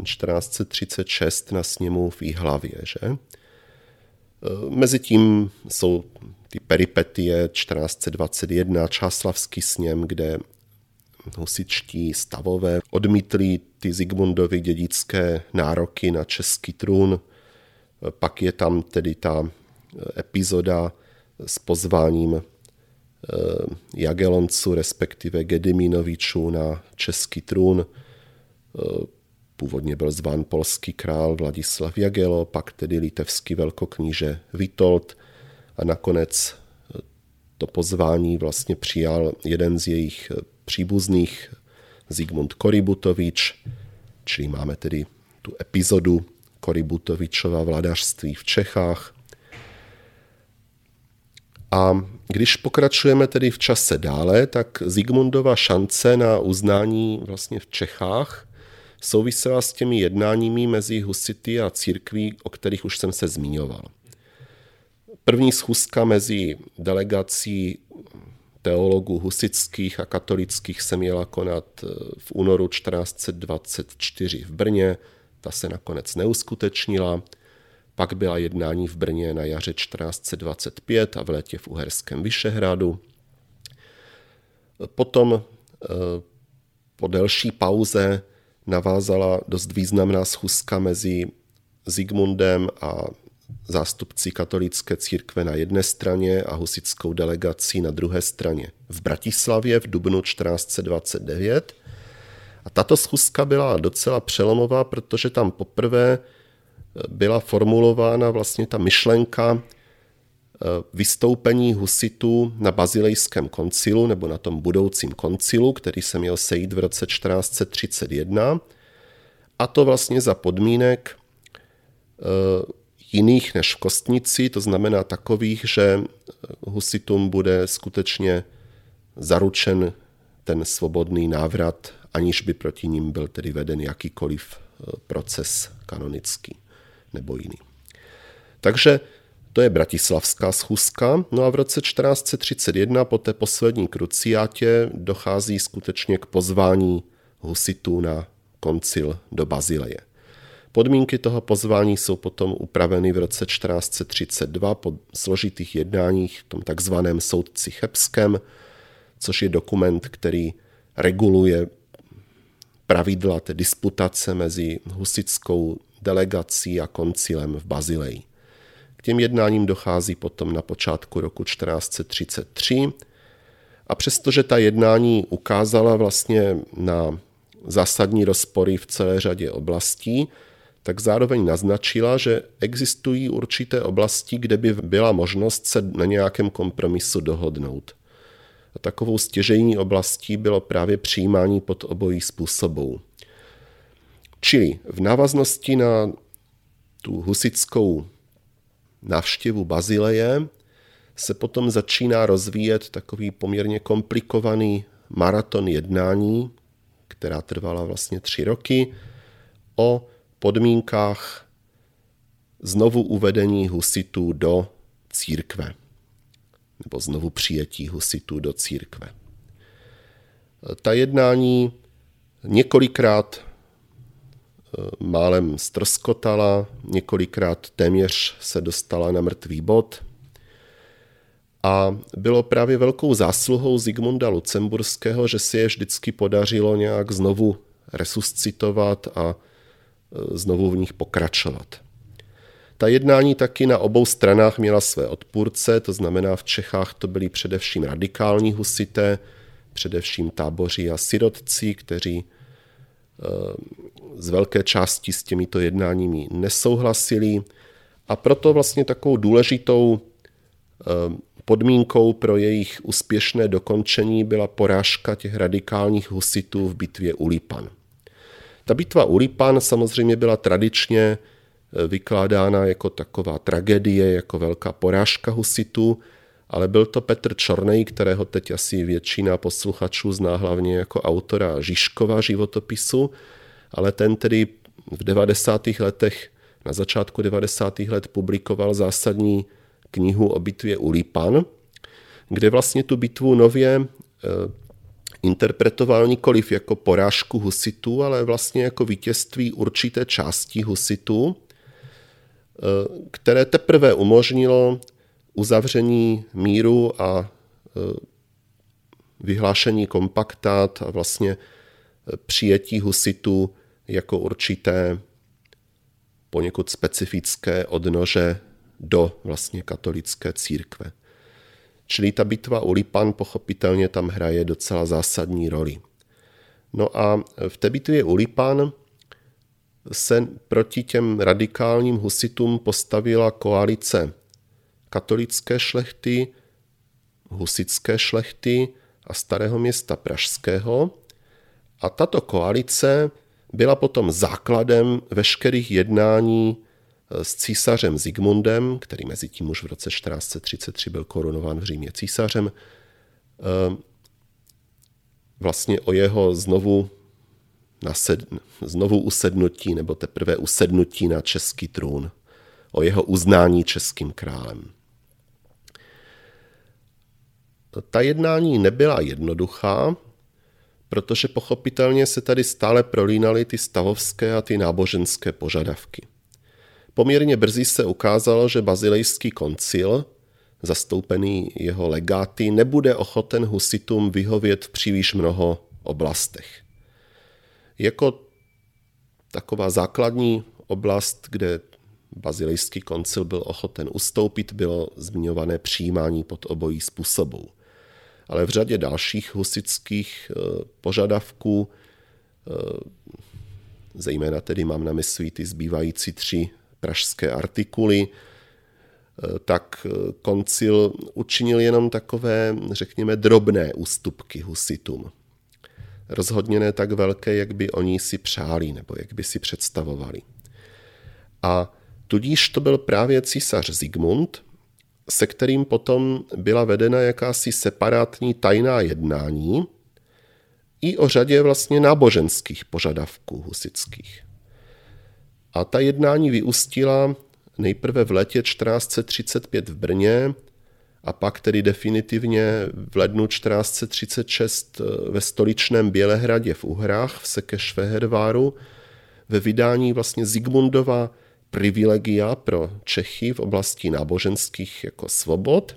1436 na sněmu v Jihlavě. Že? E, Mezitím jsou ty peripetie 1421, Čáslavský sněm, kde husičtí stavové odmítli ty Zigmundovi dědické nároky na český trůn. E, pak je tam tedy ta epizoda s pozváním e, Jagelonců, respektive Gediminovičů na český trůn. Původně byl zván polský král Vladislav Jagelo, pak tedy litevský velkokníže Vitold a nakonec eh, to pozvání vlastně přijal jeden z jejich eh, příbuzných, Zigmund Koributovič, čili máme tedy tu epizodu Koributovičova vladařství v Čechách. A když pokračujeme tedy v čase dále, tak Zigmundova šance na uznání vlastně v Čechách souvisela s těmi jednáními mezi husity a církví, o kterých už jsem se zmiňoval. První schůzka mezi delegací teologů husických a katolických se měla konat eh, v únoru 1424 v Brně, ta se nakonec neuskutečnila. Pak byla jednání v Brně na jaře 1425 a v létě v Uherském Vyšehradu. Potom eh, po delší pauze navázala dost významná schůzka mezi Zigmundem a zástupci katolické církve na jedné straně a husickou delegací na druhé straně v Bratislavě v dubnu 1429. A tato schůzka byla docela přelomová, protože tam poprvé byla formulována vlastně ta myšlenka vystoupení husitů na bazilejském koncilu nebo na tom budoucím koncilu, který se měl sejít v roce 1431 a to vlastně za podmínek eh, jiných než v Kostnici, to znamená takových, že husitům bude skutečně zaručen ten svobodný návrat, aniž by proti ním byl tedy veden jakýkoliv eh, proces kanonický nebo jiný. Takže to je bratislavská schůzka. No a v roce 1431 po té poslední kruciátě dochází skutečně k pozvání husitů na koncil do Bazileje. Podmínky toho pozvání jsou potom upraveny v roce 1432 po složitých jednáních v tom takzvaném soudci Chebském, což je dokument, který reguluje pravidla té disputace mezi husickou delegací a koncilem v Bazileji. Těm jednáním dochází potom na počátku roku 1433 a přestože ta jednání ukázala vlastně na zásadní rozpory v celé řadě oblastí, tak zároveň naznačila, že existují určité oblasti, kde by byla možnost se na nějakém kompromisu dohodnout. A takovou stěžejní oblastí bylo právě přijímání pod obojí způsobů. Čili v návaznosti na tu husickou návštěvu Bazileje se potom začíná rozvíjet takový poměrně komplikovaný maraton jednání, která trvala vlastně tři roky, o podmínkách znovu uvedení husitů do církve nebo znovu přijetí husitů do církve. Ta jednání několikrát málem strskotala, několikrát téměř se dostala na mrtvý bod a bylo právě velkou zásluhou Zigmunda Lucemburského, že si je vždycky podařilo nějak znovu resuscitovat a Eh, znovu v nich pokračovat. Ta jednání taky na obou stranách měla své odpůrce, to znamená v Čechách to byli především radikální husité, především táboři a sirotci, kteří eh, z velké části s těmito jednáními nesouhlasili a proto vlastně takovou důležitou eh, podmínkou pro jejich úspěšné dokončení byla porážka těch radikálních husitů v bitvě u Lipan. Ta bitva u Lipan samozřejmě byla tradičně eh, vykládána jako taková tragédie, jako velká porážka husitů, ale byl to Petr Čornej, kterého teď asi většina posluchačů zná hlavně jako autora Žižkova životopisu, ale ten tedy v 90. letech, na začátku 90. let publikoval zásadní knihu o bitvě u Lipan, kde vlastně tu bitvu nově eh, interpretoval nikoliv jako porážku husitů, ale vlastně jako vítězství určité části husitů, eh, které teprve umožnilo uzavření míru a eh, vyhlášení kompaktát a vlastně eh, přijetí husitů jako určité poněkud specifické odnože do vlastně katolické církve. Čili ta bitva u Lipan pochopitelně tam hraje docela zásadní roli. No a v té bitvě u Lipan se proti těm radikálním husitům postavila koalice katolické šlechty, husické šlechty a starého města Pražského. A tato koalice byla potom základem veškerých jednání s císařem Zigmundem, který mezi tím už v roce 1433 byl korunován v Římě císařem, eh, vlastně o jeho znovu, nased, znovu usednutí nebo teprve usednutí na český trůn, o jeho uznání českým králem. Ta jednání nebyla jednoduchá, protože pochopitelně se tady stále prolínaly ty stavovské a ty náboženské požadavky. Poměrně brzy se ukázalo, že bazilejský koncil, zastoupený jeho legáty, nebude ochoten husitům vyhovět v příliš mnoho oblastech. Jako taková základní oblast, kde bazilejský koncil byl ochoten ustoupit, bylo zmiňované přijímání pod obojí způsobů. Ale v řadě dalších husických eh, požadavků, eh, zejména tedy mám na mysli ty zbývající tři pražské artikuly, eh, tak koncil učinil jenom takové, řekněme, drobné ústupky husitům. Rozhodně ne tak velké, jak by oni si přáli nebo jak by si představovali. A tudíž to byl právě císař Zigmund, se kterým potom byla vedena jakási separátní tajná jednání i o řadě vlastně náboženských požadavků husických. A ta jednání vyústila nejprve v letě 1435 v Brně a pak tedy definitivně v lednu 1436 ve stoličném Bělehradě v Uhrách v Sekešveherváru ve vydání vlastně Zigmundova privilegia pro Čechy v oblasti náboženských jako svobod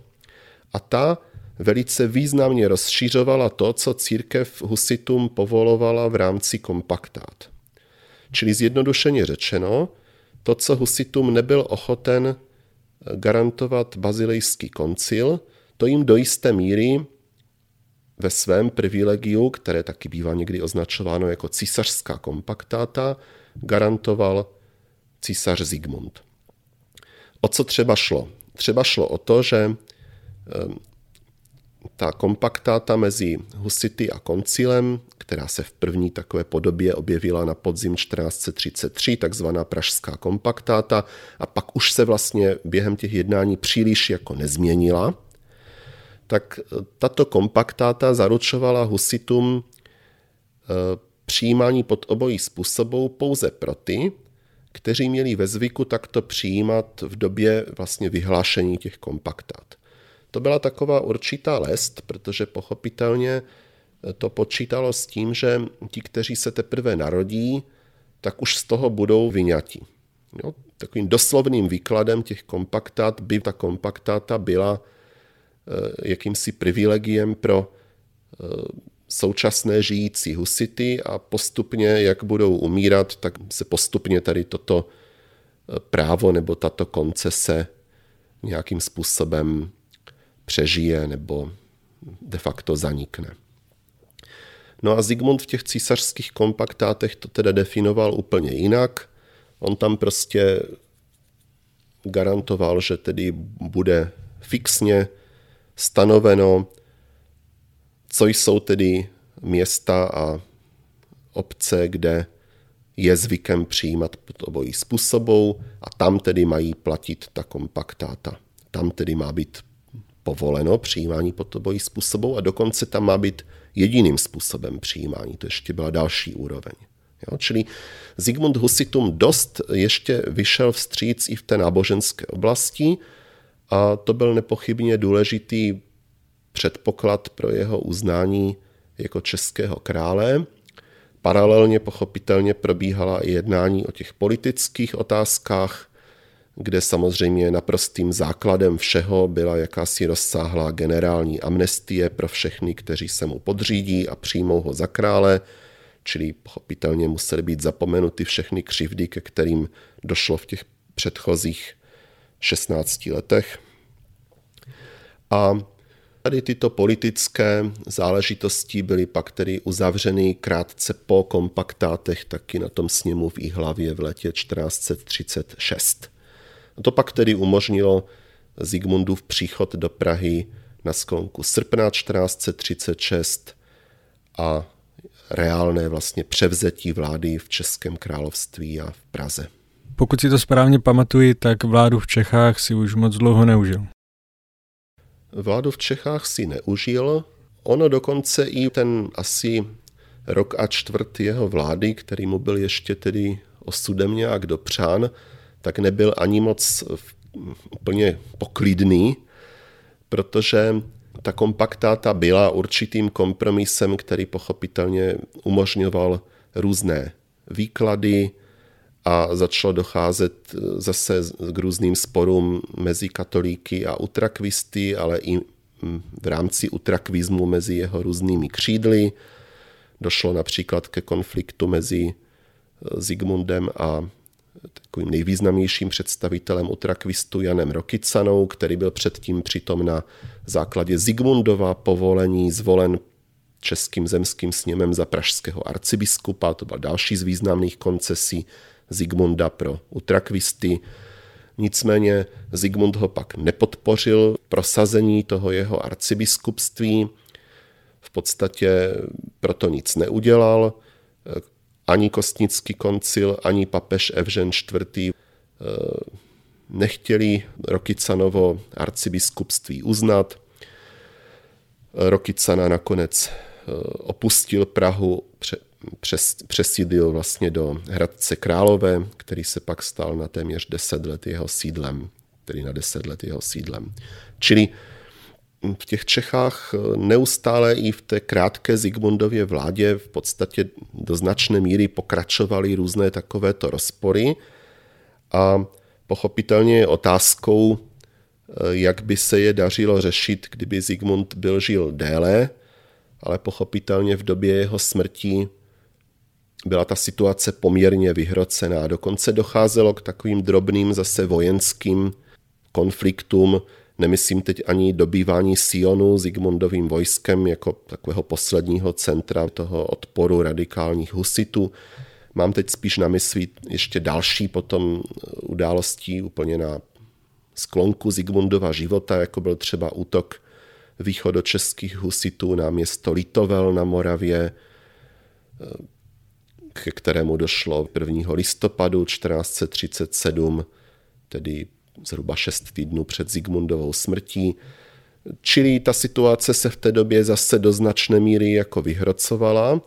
a ta velice významně rozšířovala to, co církev husitům povolovala v rámci kompaktát. Čili zjednodušeně řečeno, to, co husitům nebyl ochoten garantovat bazilejský koncil, to jim do jisté míry ve svém privilegiu, které taky bývá někdy označováno jako císařská kompaktáta, garantoval císař Zigmund. O co třeba šlo? Třeba šlo o to, že ehm, ta kompaktáta mezi husity a koncilem, která se v první takové podobě objevila na podzim 1433, takzvaná pražská kompaktáta, a pak už se vlastně během těch jednání příliš jako nezměnila, tak e, tato kompaktáta zaručovala husitům e, přijímání pod obojí způsobů pouze pro ty, kteří měli ve zvyku takto přijímat v době vlastně vyhlášení těch kompaktát. To byla taková určitá lest, protože pochopitelně to počítalo s tím, že ti, kteří se teprve narodí, tak už z toho budou vyňati. Jo? Takovým doslovným výkladem těch kompaktát by ta kompaktáta byla eh, jakýmsi privilegiem pro eh, současné žijící husity a postupně, jak budou umírat, tak se postupně tady toto eh, právo nebo tato koncese nějakým způsobem přežije nebo de facto zanikne. No a Zigmund v těch císařských kompaktátech to teda definoval úplně jinak. On tam prostě garantoval, že tedy bude fixně stanoveno, co jsou tedy města a obce, kde je zvykem přijímat obojí způsobou a tam tedy mají platit ta kompaktáta. Tam tedy má být povoleno přijímání pod obojí způsobou a dokonce tam má být jediným způsobem přijímání. To ještě byla další úroveň. Jo? Čili Zigmund Husitum dost ještě vyšel vstříc i v té náboženské oblasti a to byl nepochybně důležitý předpoklad pro jeho uznání jako českého krále. Paralelně pochopitelně probíhala i jednání o těch politických otázkách, kde samozřejmě naprostým základem všeho byla jakási rozsáhlá generální amnestie pro všechny, kteří se mu podřídí a přijmou ho za krále, čili pochopitelně musely být zapomenuty všechny křivdy, ke kterým došlo v těch předchozích 16 letech. A Tady tyto politické záležitosti byly pak tedy uzavřeny krátce po kompaktátech taky na tom sněmu v Ihlavě v letě 1436. A to pak tedy umožnilo Zigmundův příchod do Prahy na sklonku srpna 1436 a reálné vlastně převzetí vlády v Českém království a v Praze. Pokud si to správně pamatuji, tak vládu v Čechách si už moc dlouho neužil vládu v Čechách si neužil. Ono dokonce i ten asi rok a čtvrt jeho vlády, který mu byl ještě tedy osudem nějak dopřán, tak nebyl ani moc úplně poklidný, protože ta kompaktáta byla určitým kompromisem, který pochopitelně umožňoval různé výklady, a začalo docházet eh, zase k různým sporům mezi katolíky a utrakvisty, ale i hm, v rámci utrakvismu mezi jeho různými křídly. Došlo například ke konfliktu mezi eh, Zigmundem a takovým nejvýznamnějším představitelem utrakvistu Janem Rokycanou, který byl předtím přitom na základě Zigmundova povolení zvolen Českým zemským sněmem za pražského arcibiskupa. To byl další z významných koncesí Zigmunda pro utrakvisty. Nicméně Zigmund ho pak nepodpořil prosazení toho jeho arcibiskupství. V podstatě proto nic neudělal. Ani Kostnický koncil, ani papež Evžen IV. Eh, nechtěli Rokicanovo arcibiskupství uznat. Rokicana nakonec eh, opustil Prahu, přes, přesídlil vlastně do Hradce Králové, který se pak stal na téměř 10 let jeho sídlem, tedy na 10 let jeho sídlem. Čili v těch Čechách neustále i v té krátké Zigmundově vládě v podstatě do značné míry pokračovaly různé takovéto rozpory a pochopitelně je otázkou, jak by se je dařilo řešit, kdyby Zigmund byl žil déle, ale pochopitelně v době jeho smrti byla ta situace poměrně vyhrocená. Dokonce docházelo k takovým drobným zase vojenským konfliktům, nemyslím teď ani dobývání Sionu Zigmundovým vojskem jako takového posledního centra toho odporu radikálních husitů. Mám teď spíš na mysli ještě další potom událostí úplně na sklonku Zigmundova života, jako byl třeba útok východočeských husitů na město Litovel na Moravě, ke kterému došlo 1. listopadu 1437, tedy zhruba šest týdnů před Zigmundovou smrtí. Čili ta situace se v té době zase do značné míry jako vyhrocovala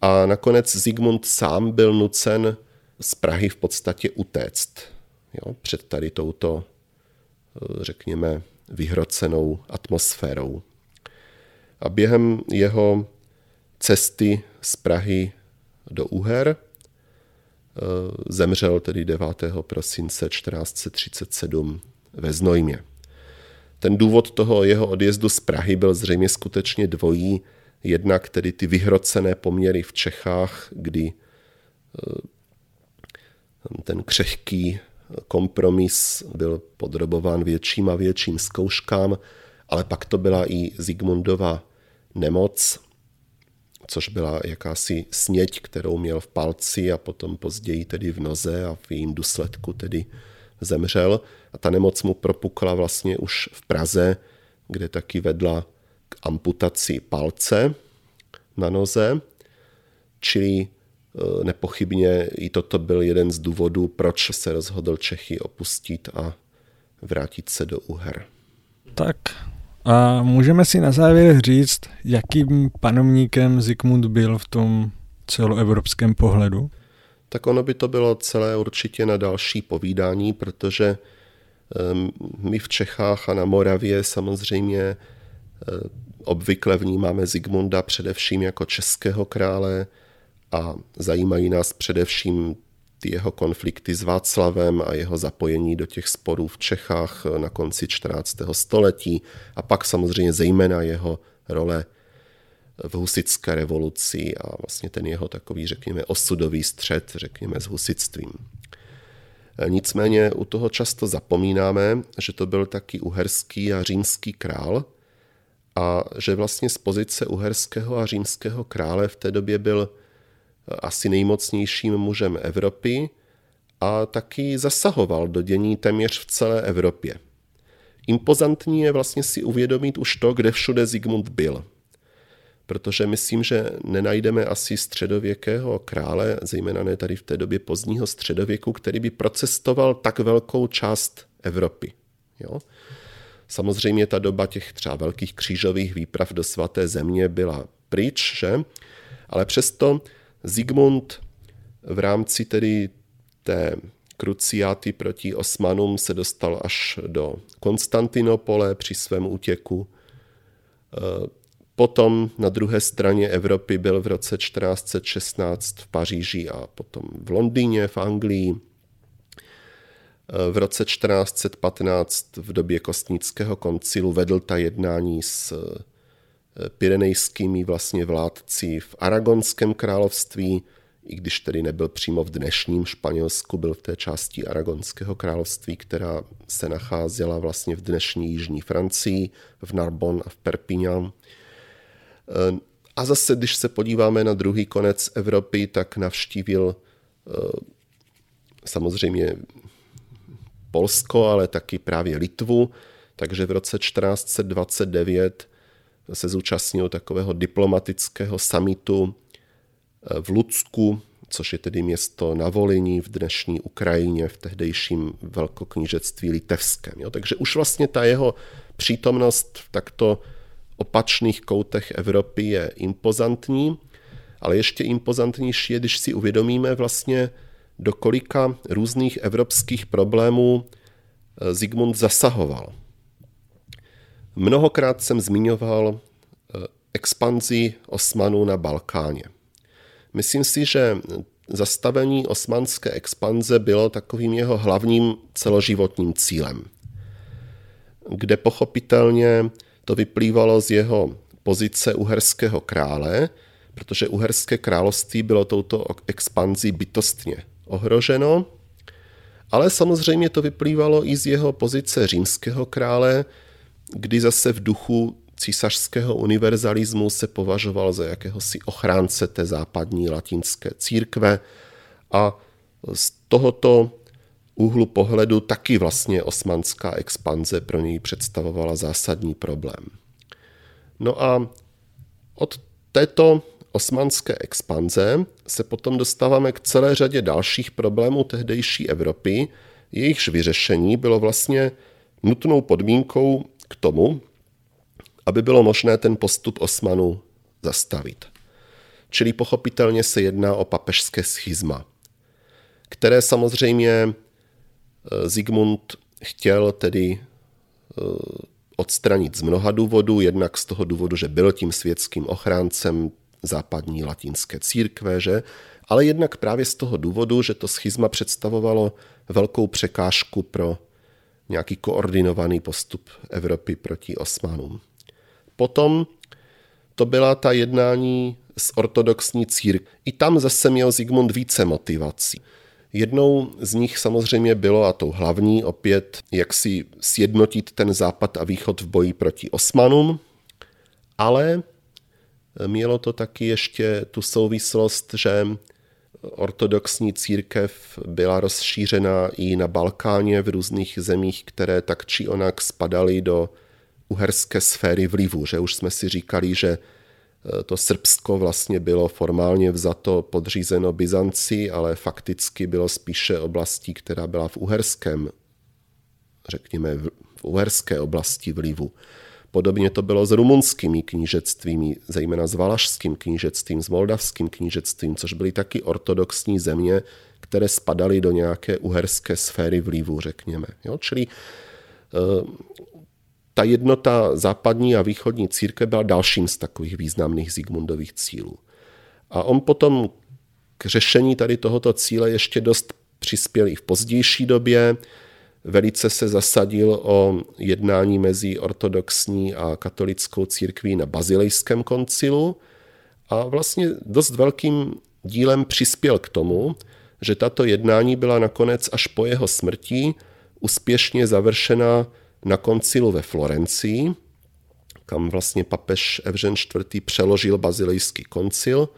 a nakonec Zigmund sám byl nucen z Prahy v podstatě utéct jo, před tady touto, řekněme, vyhrocenou atmosférou. A během jeho cesty z Prahy do Uher. Eh, zemřel tedy 9. prosince 1437 ve Znojmě. Ten důvod toho jeho odjezdu z Prahy byl zřejmě skutečně dvojí. Jednak tedy ty vyhrocené poměry v Čechách, kdy eh, ten křehký kompromis byl podrobován větším a větším zkouškám, ale pak to byla i Zigmundova nemoc, což byla jakási sněť, kterou měl v palci a potom později tedy v noze a v jejím důsledku tedy zemřel. A ta nemoc mu propukla vlastně už v Praze, kde taky vedla k amputaci palce na noze, čili e, nepochybně i toto byl jeden z důvodů, proč se rozhodl Čechy opustit a vrátit se do Uher. Tak a můžeme si na závěr říct, jakým panovníkem Zikmund byl v tom celoevropském pohledu? Tak ono by to bylo celé určitě na další povídání, protože my v Čechách a na Moravě samozřejmě eh, obvykle vnímáme Zigmunda především jako českého krále a zajímají nás především ty jeho konflikty s Václavem a jeho zapojení do těch sporů v Čechách na konci 14. století a pak samozřejmě zejména jeho role v husické revoluci a vlastně ten jeho takový, řekněme, osudový střed, řekněme, s husitstvím. Nicméně u toho často zapomínáme, že to byl taky uherský a římský král a že vlastně z pozice uherského a římského krále v té době byl asi nejmocnějším mužem Evropy a taky zasahoval do dění téměř v celé Evropě. Impozantní je vlastně si uvědomit už to, kde všude Zigmund byl. Protože myslím, že nenajdeme asi středověkého krále, zejména ne tady v té době pozdního středověku, který by procestoval tak velkou část Evropy. Jo? Samozřejmě ta doba těch třeba velkých křížových výprav do svaté země byla pryč, že? ale přesto Zigmund v rámci tedy té kruciáty proti Osmanům se dostal až do Konstantinopole při svém útěku. Potom na druhé straně Evropy byl v roce 1416 v Paříži a potom v Londýně v Anglii. V roce 1415 v době Kostnického koncilu vedl ta jednání s pyrenejskými vlastně vládci v Aragonském království i když tedy nebyl přímo v dnešním Španělsku, byl v té části Aragonského království, která se nacházela vlastně v dnešní jižní Francii, v Narbonne a v Perpignan. A zase, když se podíváme na druhý konec Evropy, tak navštívil eh, samozřejmě Polsko, ale taky právě Litvu, takže v roce 1429 se zúčastnil takového diplomatického samitu eh, v Lucku, což je tedy město na Voliní v dnešní Ukrajině, v tehdejším velkoknížectví litevském. Jo? Takže už vlastně ta jeho přítomnost v takto opačných koutech Evropy je impozantní, ale ještě impozantnější je, když si uvědomíme vlastně, do kolika různých evropských problémů Zigmund eh, zasahoval. Mnohokrát jsem zmiňoval eh, expanzi Osmanů na Balkáně. Myslím si, že zastavení osmanské expanze bylo takovým jeho hlavním celoživotním cílem, kde pochopitelně to vyplývalo z jeho pozice uherského krále, protože uherské království bylo touto expanzí bytostně ohroženo, ale samozřejmě to vyplývalo i z jeho pozice římského krále, kdy zase v duchu císařského univerzalismu se považoval za jakéhosi ochránce té západní latinské církve a z tohoto úhlu pohledu taky vlastně osmanská expanze pro něj představovala zásadní problém. No a od této osmanské expanze se potom dostáváme k celé řadě dalších problémů tehdejší Evropy, jejichž vyřešení bylo vlastně nutnou podmínkou k tomu, aby bylo možné ten postup Osmanů zastavit. Čili pochopitelně se jedná o papežské schizma, které samozřejmě Zigmund chtěl tedy eh, odstranit z mnoha důvodů, jednak z toho důvodu, že byl tím světským ochráncem západní latinské církve, že? ale jednak právě z toho důvodu, že to schizma představovalo velkou překážku pro nějaký koordinovaný postup Evropy proti Osmanům. Potom to byla ta jednání s ortodoxní církví. I tam zase měl Zigmund více motivací. Jednou z nich samozřejmě bylo, a tou hlavní opět, jak si sjednotit ten západ a východ v boji proti Osmanům, ale mělo to taky ještě tu souvislost, že ortodoxní církev byla rozšířena i na Balkáně v různých zemích, které tak či onak spadaly do uherské sféry vlivu, že už jsme si říkali, že Eh, to Srbsko vlastně bylo formálně vzato podřízeno Byzanci, ale fakticky bylo spíše oblastí, která byla v uherském, řekněme, v uherské oblasti vlivu. Podobně to bylo s rumunskými knížectvími, zejména s valašským knížectvím, s moldavským knížectvím, což byly taky ortodoxní země, které spadaly do nějaké uherské sféry vlivu, řekněme. Jo? Čili eh, ta jednota západní a východní církve byla dalším z takových významných Zigmundových cílů. A on potom k řešení tady tohoto cíle ještě dost přispěl i v pozdější době. Velice se zasadil o jednání mezi ortodoxní a katolickou církví na bazilejském koncilu a vlastně dost velkým dílem přispěl k tomu, že tato jednání byla nakonec až po jeho smrti úspěšně završena na koncilu ve Florencii, kam vlastně papež Evžen IV. přeložil bazilejský koncil,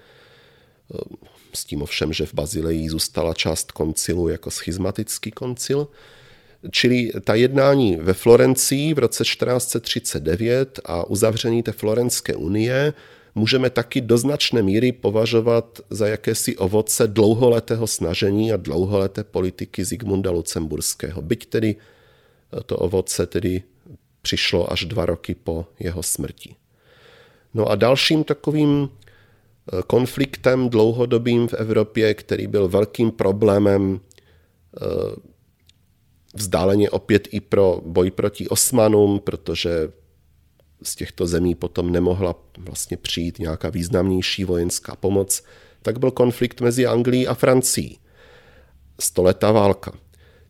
s tím ovšem, že v Bazileji zůstala část koncilu jako schizmatický koncil. Čili ta jednání ve Florencii v roce 1439 a uzavření té Florenské unie můžeme taky do značné míry považovat za jakési ovoce dlouholetého snažení a dlouholeté politiky Zigmunda Lucemburského. Byť tedy to ovoce tedy přišlo až dva roky po jeho smrti. No a dalším takovým eh, konfliktem dlouhodobým v Evropě, který byl velkým problémem eh, vzdáleně opět i pro boj proti Osmanům, protože z těchto zemí potom nemohla vlastně přijít nějaká významnější vojenská pomoc, tak byl konflikt mezi Anglií a Francií. Stoletá válka.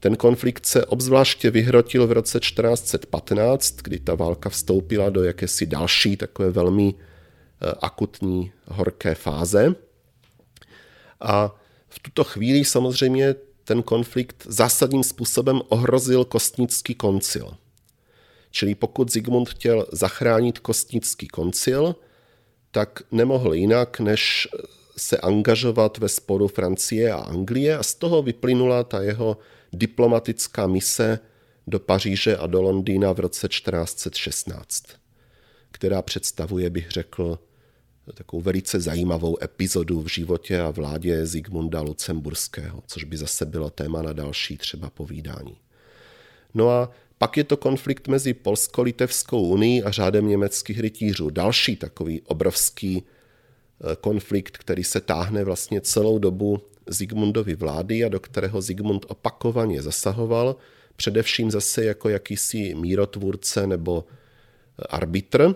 Ten konflikt se obzvláště vyhrotil v roce 1415, kdy ta válka vstoupila do jakési další takové velmi eh, akutní horké fáze. A v tuto chvíli samozřejmě ten konflikt zásadním způsobem ohrozil kostnický koncil. Čili pokud Zigmund chtěl zachránit kostnický koncil, tak nemohl jinak, než se angažovat ve sporu Francie a Anglie a z toho vyplynula ta jeho diplomatická mise do Paříže a do Londýna v roce 1416, která představuje, bych řekl, takovou velice zajímavou epizodu v životě a vládě Zigmunda Lucemburského, což by zase bylo téma na další třeba povídání. No a pak je to konflikt mezi Polsko-Litevskou unii a řádem německých rytířů. Další takový obrovský eh, konflikt, který se táhne vlastně celou dobu Zigmundovy vlády a do kterého Zigmund opakovaně zasahoval, především zase jako jakýsi mírotvůrce nebo eh, arbitr.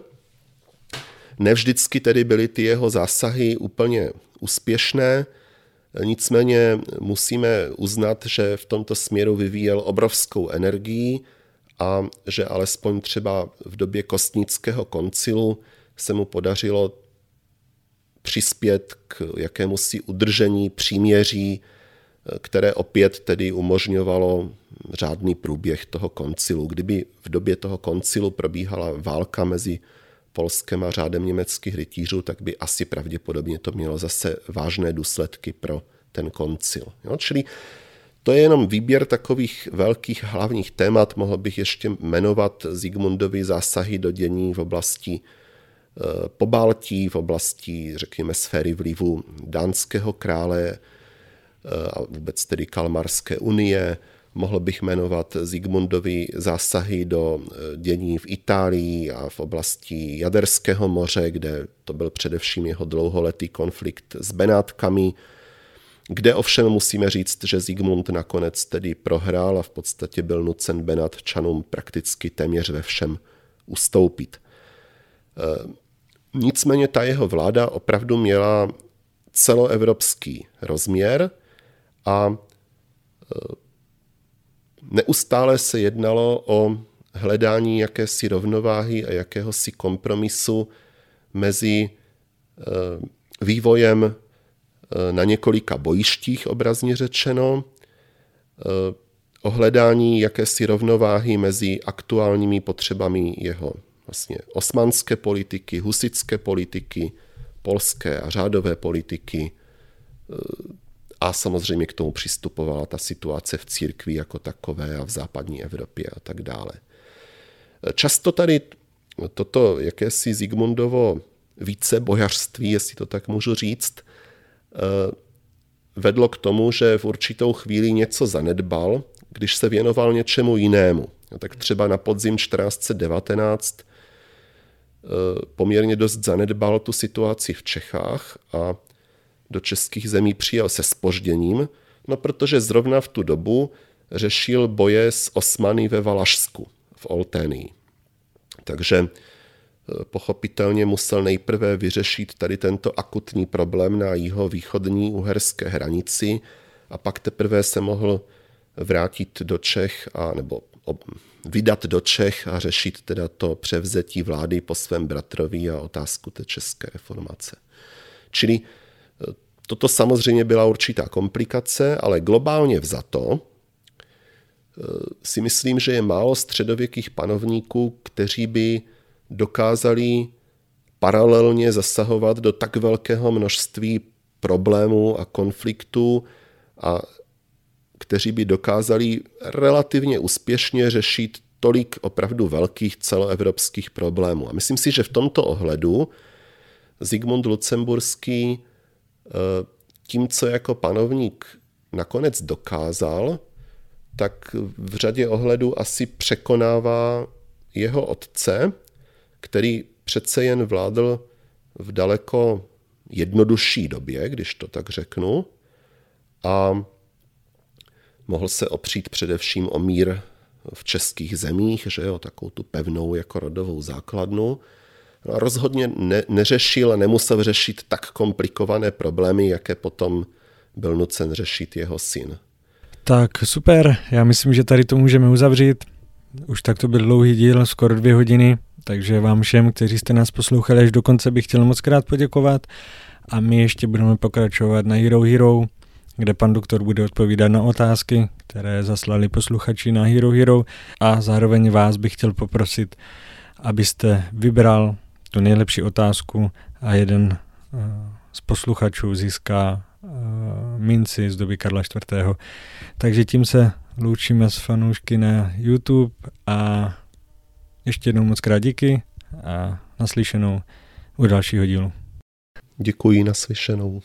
Nevždycky tedy byly ty jeho zásahy úplně úspěšné, nicméně musíme uznat, že v tomto směru vyvíjel obrovskou energii a že alespoň třeba v době kostnického koncilu se mu podařilo přispět k jakému si udržení příměří, které opět tedy umožňovalo řádný průběh toho koncilu. Kdyby v době toho koncilu probíhala válka mezi Polskem a řádem německých rytířů, tak by asi pravděpodobně to mělo zase vážné důsledky pro ten koncil. Jo? Čili to je jenom výběr takových velkých hlavních témat. Mohl bych ještě jmenovat Zigmundovi zásahy do dění v oblasti eh, Pobaltí, v oblasti, řekněme, sféry vlivu dánského krále eh, a vůbec tedy Kalmarské unie. Mohl bych jmenovat Zigmundovi zásahy do eh, dění v Itálii a v oblasti Jaderského moře, kde to byl především jeho dlouholetý konflikt s Benátkami, kde ovšem musíme říct, že Zigmund nakonec tedy prohrál a v podstatě byl nucen Benátčanům prakticky téměř ve všem ustoupit. E, nicméně ta jeho vláda opravdu měla celoevropský rozměr a e, neustále se jednalo o hledání jakési rovnováhy a jakéhosi kompromisu mezi e, vývojem Eh, na několika bojištích, obrazně řečeno, eh, o hledání jakési rovnováhy mezi aktuálními potřebami jeho vlastně osmanské politiky, husické politiky, polské a řádové politiky eh, a samozřejmě k tomu přistupovala ta situace v církvi jako takové a v západní Evropě a tak dále. Často tady toto jakési Zigmundovo více bojařství, jestli to tak můžu říct, Eh, vedlo k tomu, že v určitou chvíli něco zanedbal, když se věnoval něčemu jinému. Tak třeba na podzim 1419 eh, poměrně dost zanedbal tu situaci v Čechách a do českých zemí přijel se spožděním, no protože zrovna v tu dobu řešil boje s Osmany ve Valašsku, v Olténii. Takže pochopitelně musel nejprve vyřešit tady tento akutní problém na jeho východní uherské hranici a pak teprve se mohl vrátit do Čech a nebo vydat do Čech a řešit teda to převzetí vlády po svém bratrovi a otázku té české reformace. Čili e, toto samozřejmě byla určitá komplikace, ale globálně vzato e, si myslím, že je málo středověkých panovníků, kteří by dokázali paralelně zasahovat do tak velkého množství problémů a konfliktů a kteří by dokázali relativně úspěšně řešit tolik opravdu velkých celoevropských problémů. A myslím si, že v tomto ohledu Zigmund Lucemburský eh, tím, co jako panovník nakonec dokázal, tak v řadě ohledů asi překonává jeho otce, který přece jen vládl v daleko jednodušší době, když to tak řeknu, a mohl se opřít především o mír v českých zemích, že jo, takovou tu pevnou jako rodovou základnu. Rozhodně ne, neřešil a nemusel řešit tak komplikované problémy, jaké potom byl nucen řešit jeho syn. Tak super, já myslím, že tady to můžeme uzavřít. Už tak to byl dlouhý díl, skoro dvě hodiny. Takže vám všem, kteří jste nás poslouchali až do konce, bych chtěl moc krát poděkovat a my ještě budeme pokračovat na Hero Hero, kde pan doktor bude odpovídat na otázky, které zaslali posluchači na Hero Hero a zároveň vás bych chtěl poprosit, abyste vybral tu nejlepší otázku a jeden eh, z posluchačů získá eh, minci z doby Karla IV. Takže tím se loučíme s fanoušky na YouTube a ještě jednou moc krát díky a naslyšenou u dalšího dílu. Děkuji naslyšenou.